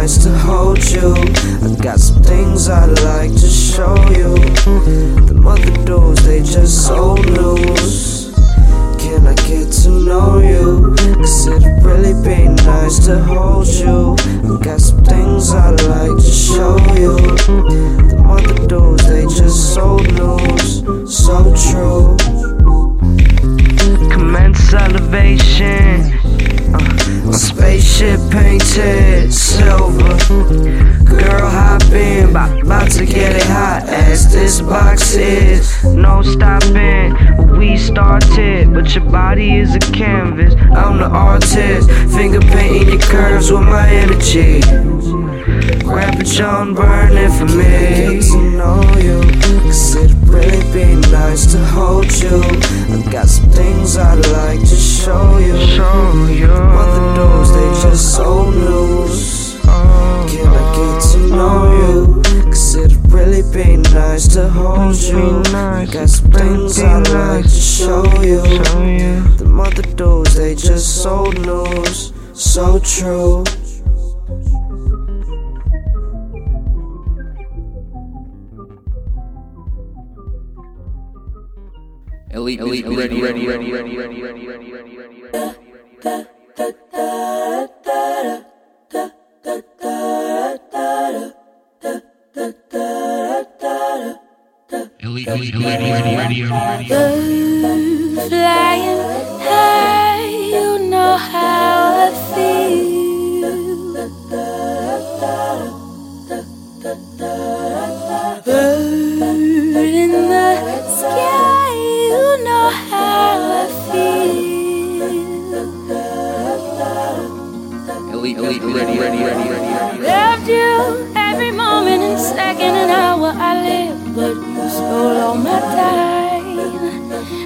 To hold you. I got some things I'd like painted silver. Girl, hop in, about, to get it hot as this box is. No stopping, we started, but your body is a canvas. I'm the artist, finger painting your curves with my energy. Grab a John burning for me. Get to know you, cause it'd really be nice to hold you. I got some things I'd like to show you. Show you. Other doors, they just so loose. Can I get to know you? Cause it'd really be nice to hold you. I got some things I'd like to show you. The mother doors, they just so loose. So true. Elite, elite, ready, ready, ready, ready, ready, ready, ready, ready, ready. Elite, elite, ready, ready, ready, ready. Birds flying high, you know how I feel. Bird know how I feel. Elite, elite, ready, ready, ready, ready. Loved you every moment and second and hour I live, but you stole all my time,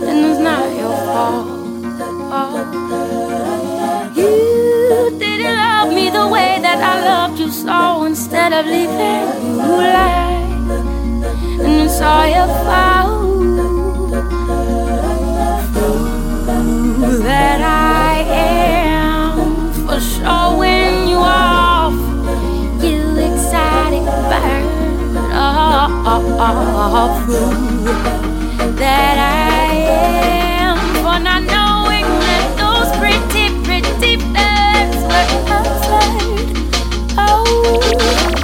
and it's not your fault. You didn't love me the way that I loved you, so instead of leaving, you lied, and it's all your fault. That I am for showing you off, you exotic bird. Oh, that I am for not knowing that those pretty, pretty birds were. Oh,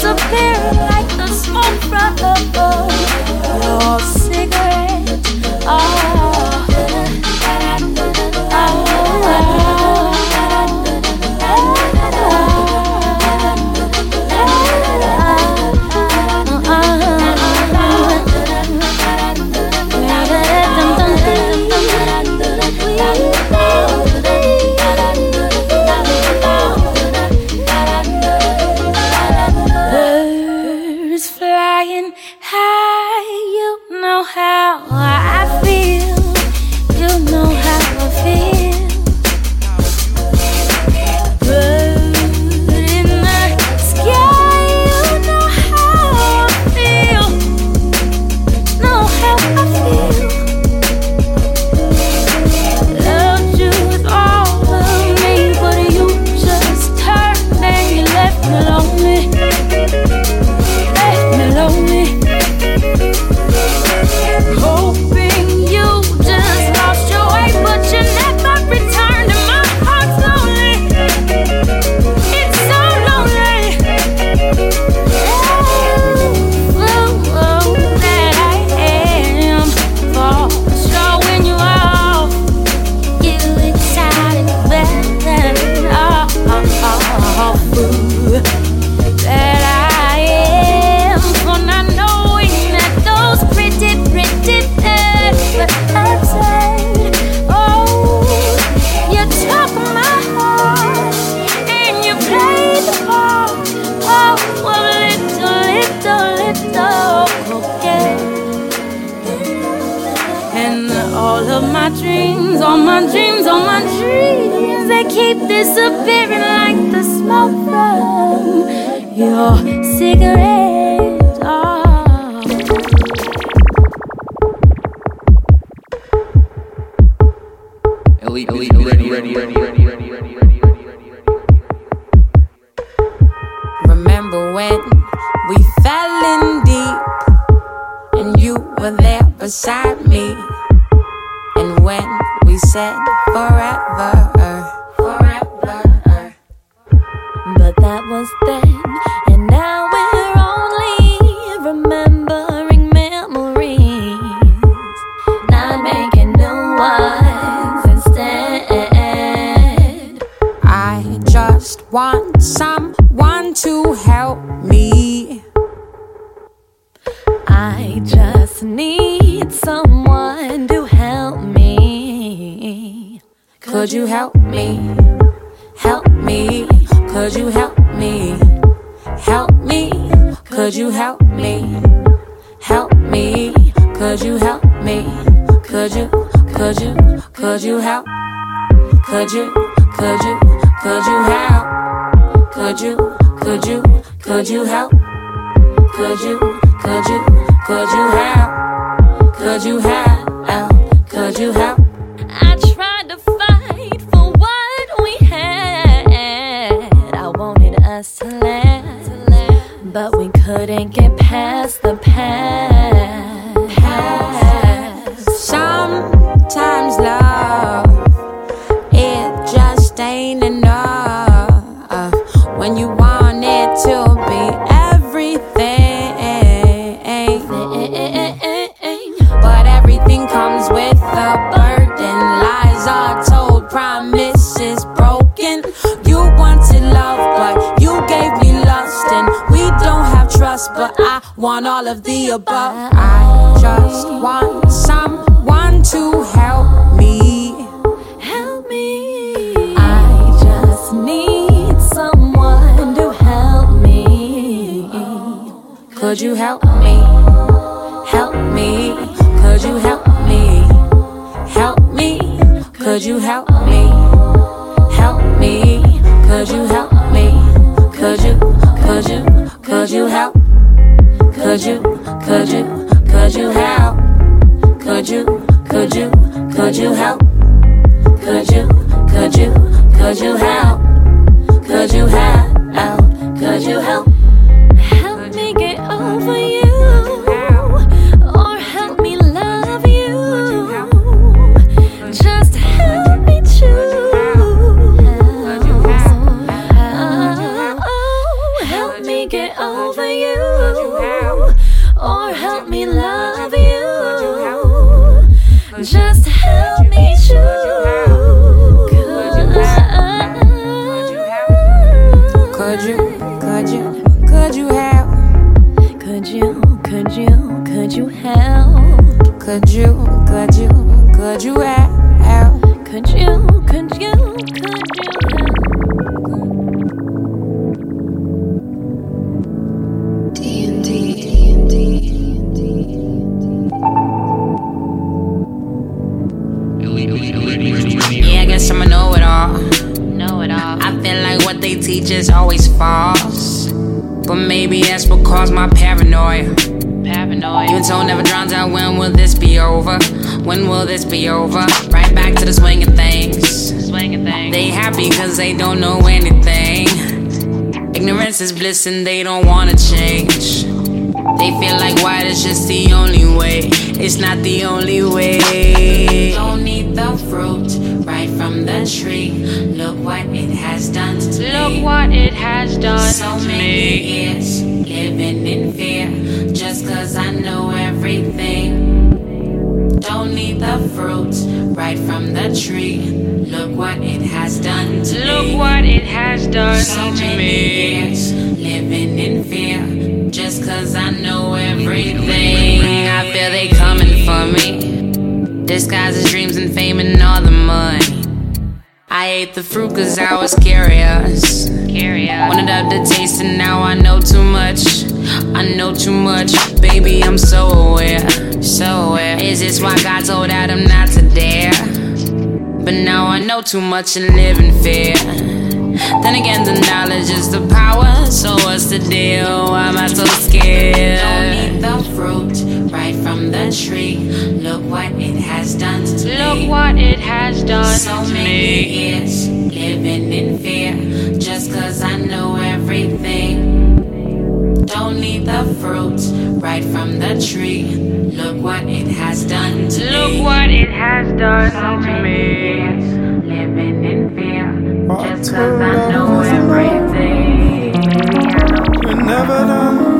disappear like the smoke from the bowl. Your cigarette. Oh. It's is bliss and they don't wanna change. They feel like white is just the only way. It's not the only way. Don't need the fruit right from the tree. Look what it has done to Look me. Look what it has done so to many years living in fear just cause I know everything. Don't need the fruit right from the tree. Look what it has done to Look me. Look what it has done so to many me. Years living in fear just cause I know everything. I feel they coming for me. Disguises dreams and fame and all the money. I ate the fruit cause I was curious. curious. Wanted up the taste and now I know too much. I know too much. Baby, I'm so aware. So aware. Is this why God told Adam not to dare? But now I know too much and live in fear. Then again, the knowledge is the power. So what's the deal? Why am I so scared? Don't eat the fruit right from the tree. Look what it has done to me. Look what it has done so to many me. years living in fear just cause I know everything. Don't eat the fruit right from the tree. Look what it has done to me. Look what it has done to me. Living in fear just cause I know everything. We're never done.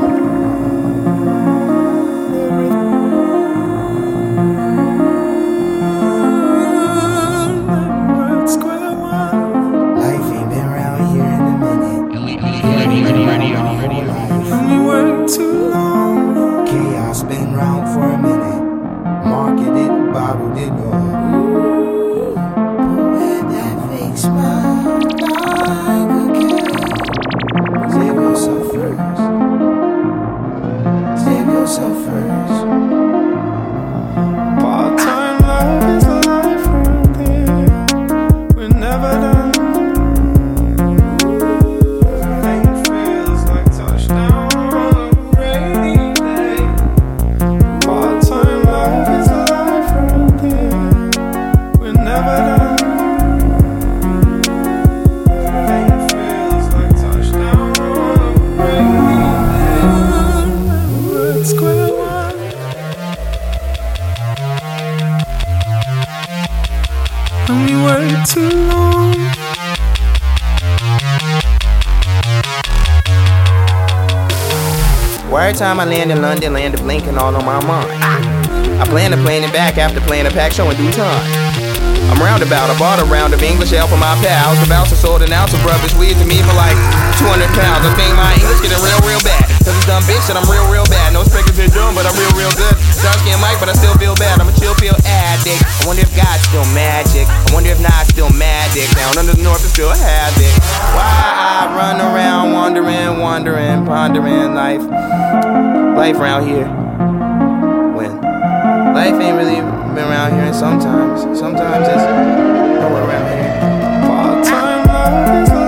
Time I land in London, land of Lincoln all on my mind. I plan to plan it back after playing a pack show in due time. I'm roundabout, I bought a round of English ale for my pals. The bouncer sold an ounce of rubbish weed to me for like 200 pounds. I think my English getting real, real bad. Cause it's dumb bitch and I'm real, real bad. No speakers in doom, but I'm real, real good. Dark skin Mike, but I still feel bad. I'm a chill pill addict. I wonder if God's still magic. I wonder if God's still magic. Down under the north is still havoc. Why I run around wondering, wondering, pondering life. Life around here. When life ain't really been around here, and sometimes, sometimes it's nowhere around here. Part-time love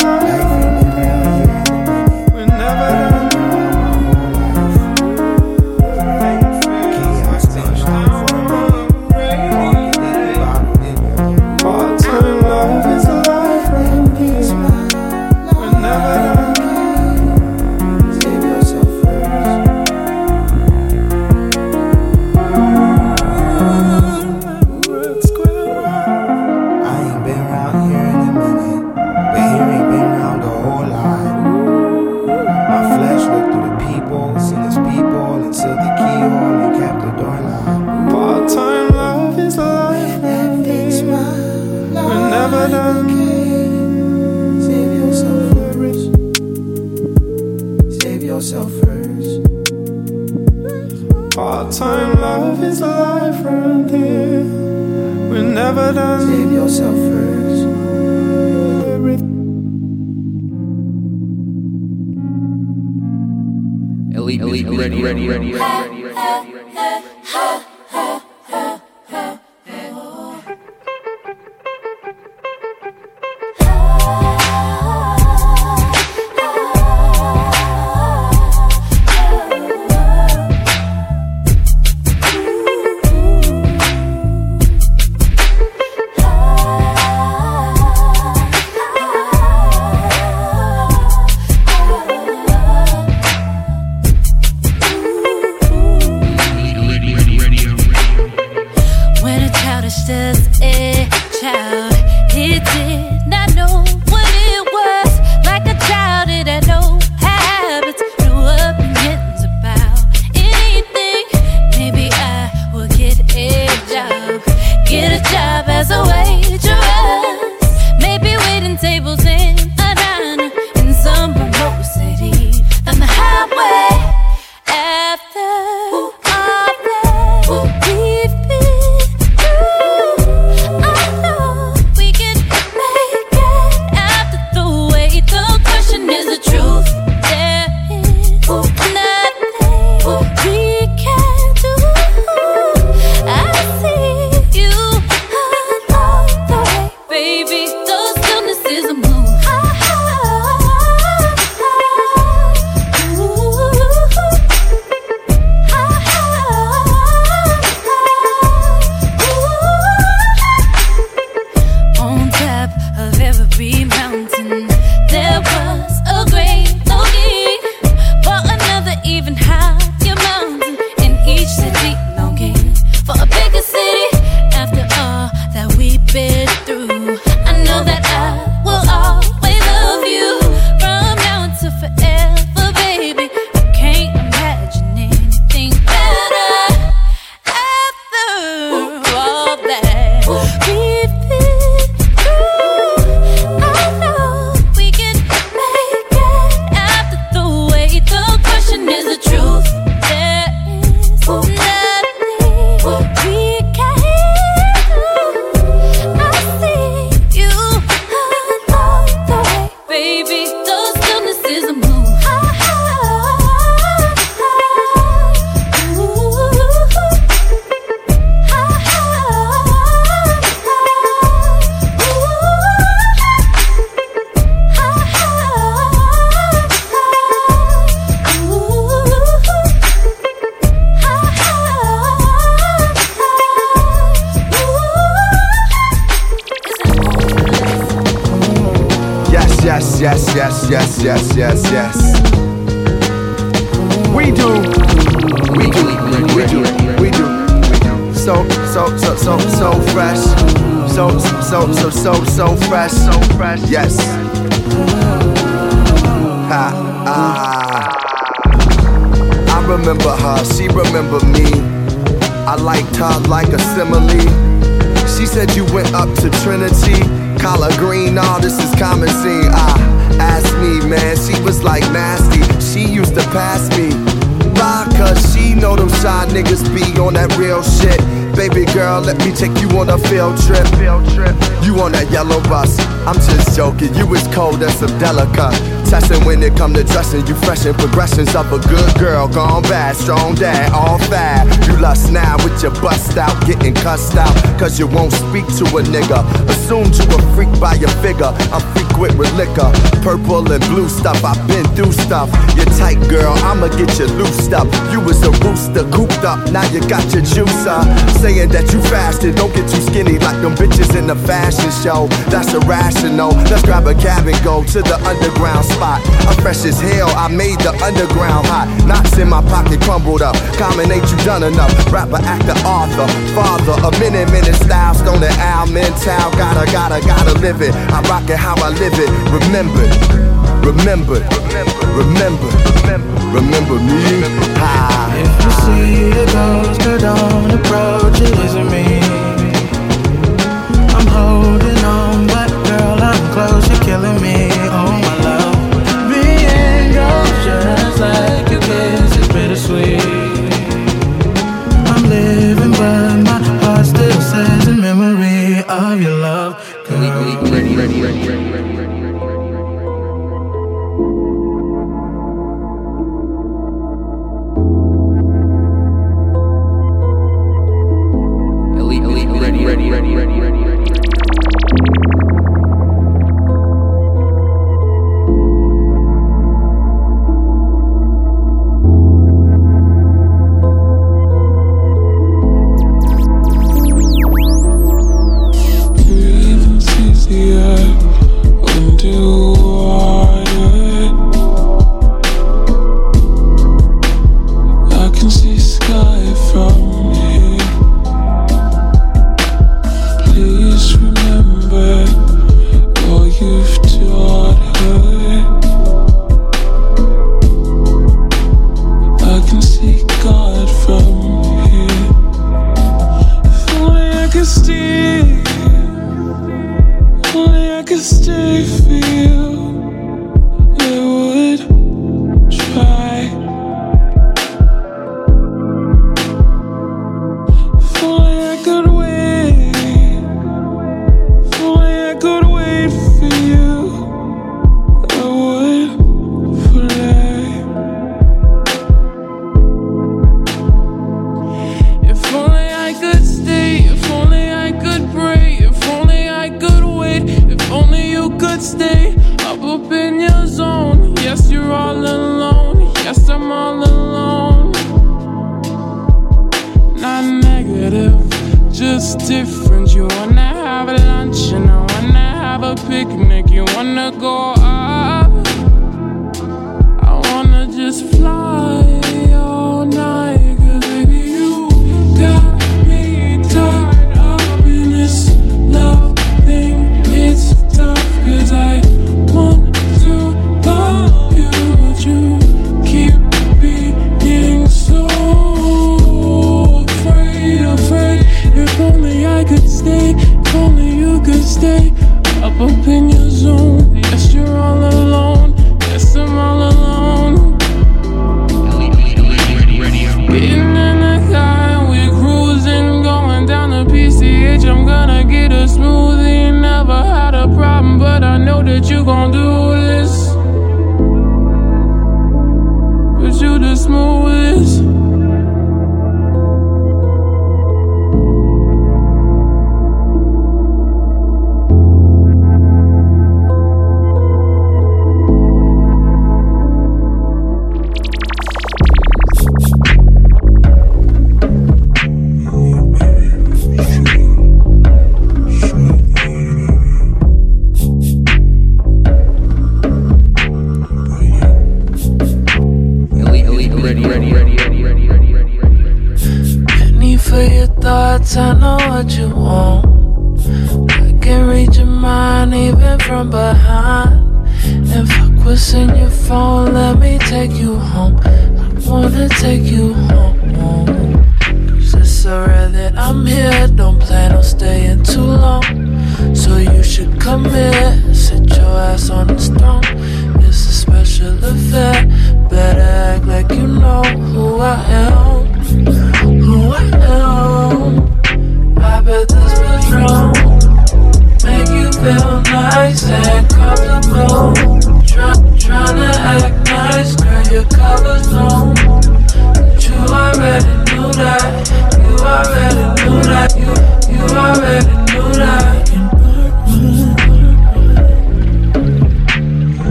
Testing dressing, you fresh in progressions of a good girl, gone bad, strong dad, all fat. You lust now with your bust out, getting cussed out, cause you won't speak to a nigga. Assumed you a freak by your figure. I'm frequent with liquor, purple and blue stuff. I've been through stuff. You're tight, girl, I'ma get you loosed up. You was a rooster, cooped up, now you got your juicer. Saying that you fasted, don't get too skinny like them bitches in the fashion show. That's irrational. Let's grab a cab and go to the underground spot. I'm fresh as hell, I made the underground hot. Knots in my pocket crumbled up. Common ain't you done enough? Rapper, actor, author, father, a minute, minute style, stone and al mental. Gotta, gotta, gotta live it. I rock it how I live it. Remember, remember, remember, remember me. Ha. If you see a ghost, don't approach it. Isn't me. I'm holding on, but girl, I'm close. You're killing me. Just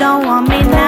don't want me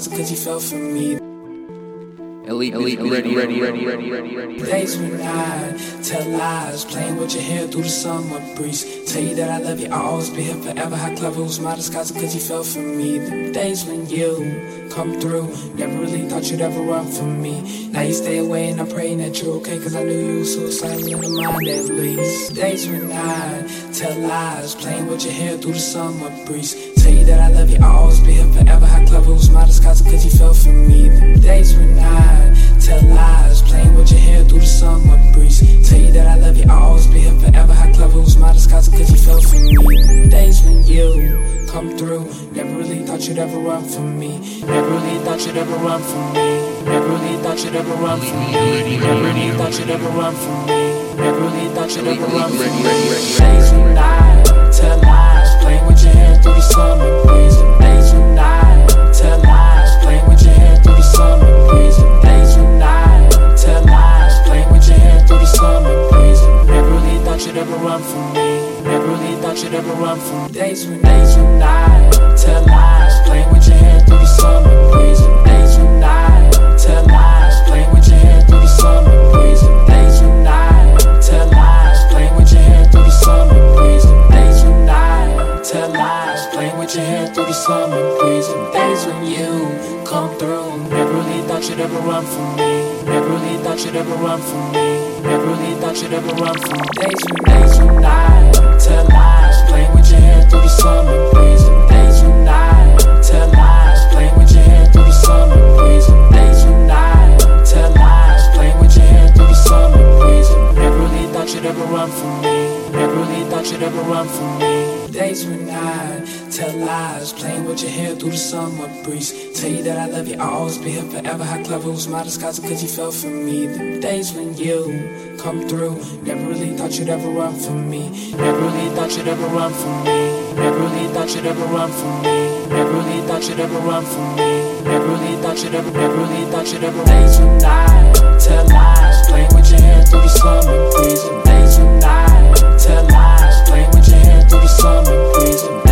was my disguise because you fell for me. Elite, elite, ready, ready, ready, ready, ready, ready. Days when I tell lies, playing with your hair through the summer breeze. Tell you that I love you, I'll always be here forever. How clever was my disguise because you fell for me. The days when you come through, never really thought you'd ever run from me. Now you stay away and I'm praying that you're okay, cause I knew you were suicidal in the mind at least. Days when I tell lies, playing with your hair through the summer breeze. Tell you that I love you, I'll always be here forever. Was my disguise because you fell for me. The days when I tell lies, playing with your hair through the summer breeze. Tell you that I love you, I'll always be here forever. How clever was my disguise because you fell for me. The days when you come through, never really thought you'd ever run from me. Never really thought you'd ever run from me. Never really thought you'd ever run from me. Never really thought you'd ever run from me. Never really thought you'd ever run from me. Days when I tell lies, playing with your hair through the summer breeze. Ever run from me. Never really thought you'd ever run from. Days when, days when I tell lies, playing with your hair through the summer breeze. Days when I tell lies, playing with your hair through the summer breeze. Days when I tell lies, playing with your hair through the summer breeze. Days when I tell lies, playing with your hair through the summer breeze. Days when you come through, never really thought you'd ever run from me. Never really thought you'd ever run from me. Really thought you'd ever run from. Days when, days when I tell lies, playing with your hair through the summer breeze. Days when I tell lies, playing with your hair through the summer breeze. Days when I tell lies, playing with your hair through the summer breeze. Never really thought you'd ever run from me. Never really thought you'd ever run from me. Days when I tell lies, playing with your hair through the summer breeze. Tell you that I love you, I'll always be here forever. How clever was my disguise because you fell for me. The days when you come through, never really thought you'd ever run from me. Never really thought you'd ever run from me. Never really thought you'd ever run from me. Never really thought you'd ever run from me. Never really thought you'd ever, never really thought you'd ever. Days when I tell lies, playing with your hair through the summer breeze. Days when I tell lies, playing with your hair through the summer breeze.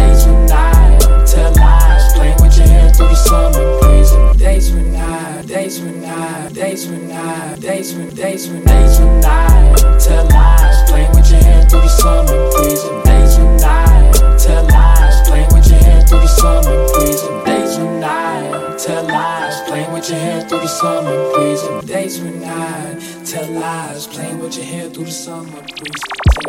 Summer breeze. Days when I, days when I, days when I, days when, days when, days when I tell lies, playing with your hair through the summer breeze. Days when I tell lies, playing with your hair through the summer breeze. Days when I tell lies, playing with your hair through the summer breeze. Days when I tell lies, playing with your hair through the summer breeze.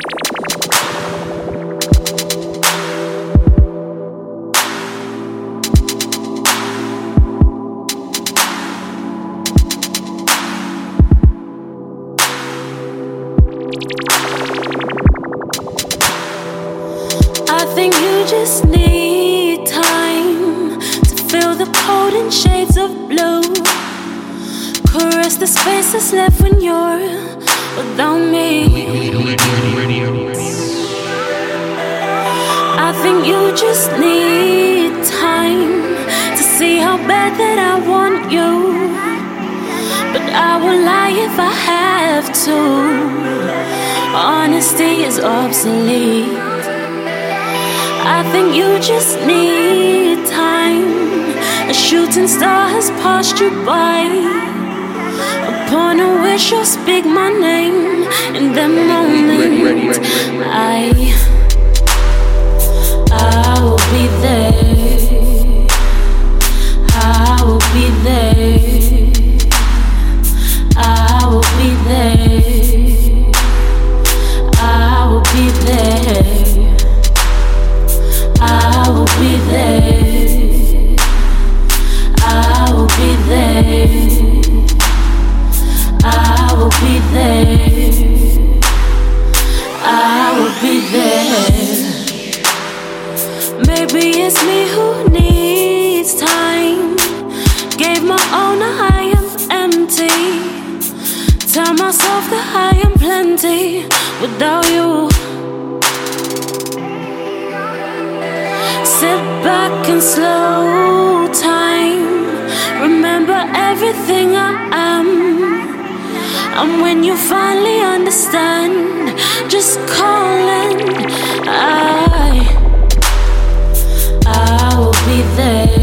Shades of blue. Caress the space that's left when you're without me. I think you just need time to see how bad that I want you. But I will lie if I have to. Honesty is obsolete. I think you just need time. A shooting star has passed you by. Upon a wish, you'll speak my name. In that moment, I, I will be there. Myself that I am plenty without you. Sit back and slow time. Remember everything I am. And when you finally understand, just call and I, I will be there.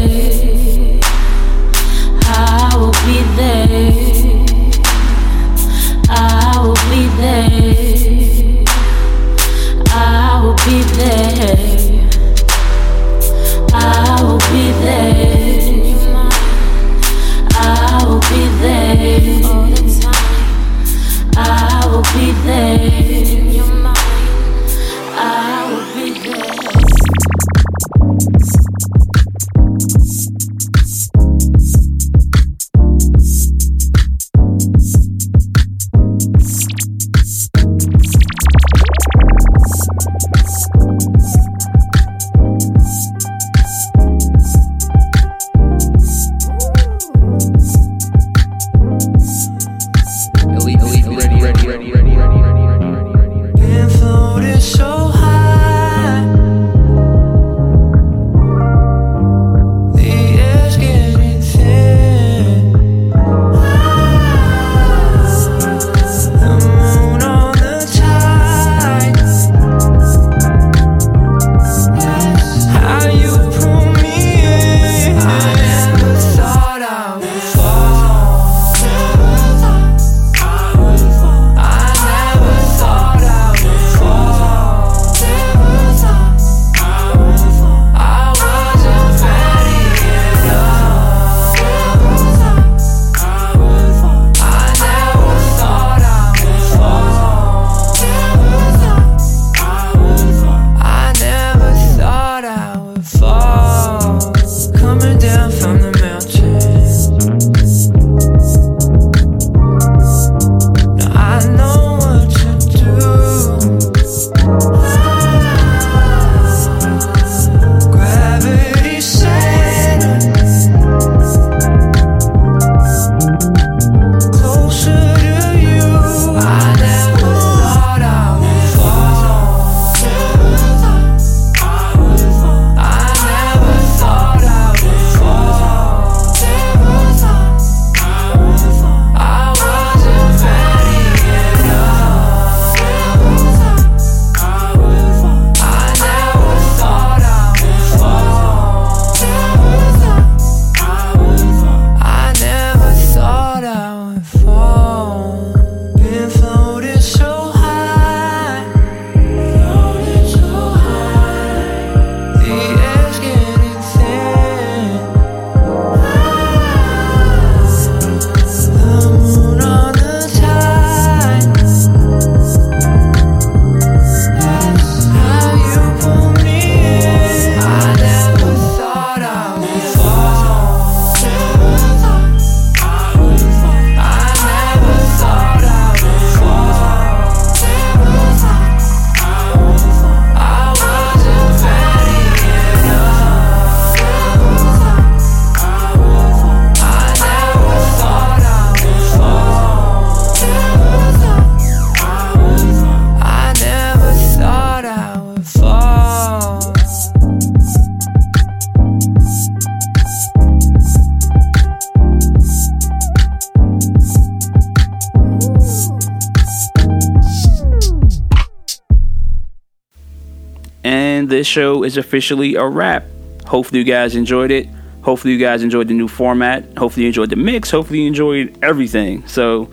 Show is officially a wrap. Hopefully, you guys enjoyed it. Hopefully, you guys enjoyed the new format. Hopefully, you enjoyed the mix. Hopefully, you enjoyed everything. So,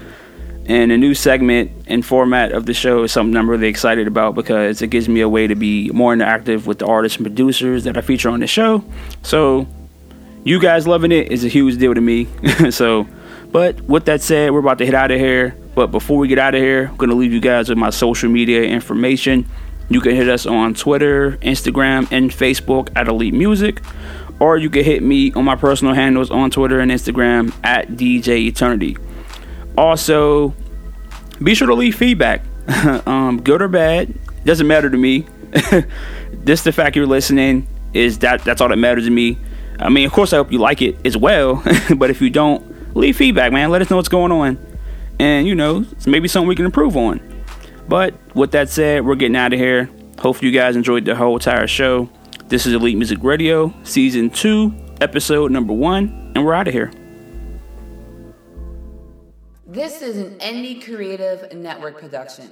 and the new segment and format of the show is something I'm really excited about because it gives me a way to be more interactive with the artists and producers that I feature on the show. So, you guys loving it is a huge deal to me. so, but with that said, we're about to hit out of here. But before we get out of here, I'm going to leave you guys with my social media information. You can hit us on Twitter, Instagram, and Facebook at Elite Music or you can hit me on my personal handles on Twitter and Instagram at DJ Eternity. Also, be sure to leave feedback, um, good or bad, doesn't matter to me. Just the fact you're listening is that that's all that matters to me. I mean, of course, I hope you like it as well, but if you don't, leave feedback, man. Let us know what's going on, and you know, it's maybe something we can improve on. But with that said, we're getting out of here. Hopefully, you guys enjoyed the whole entire show. This is Elite Music Radio, Season 2, Episode Number 1, and we're out of here. This is an Indie Creative Network production.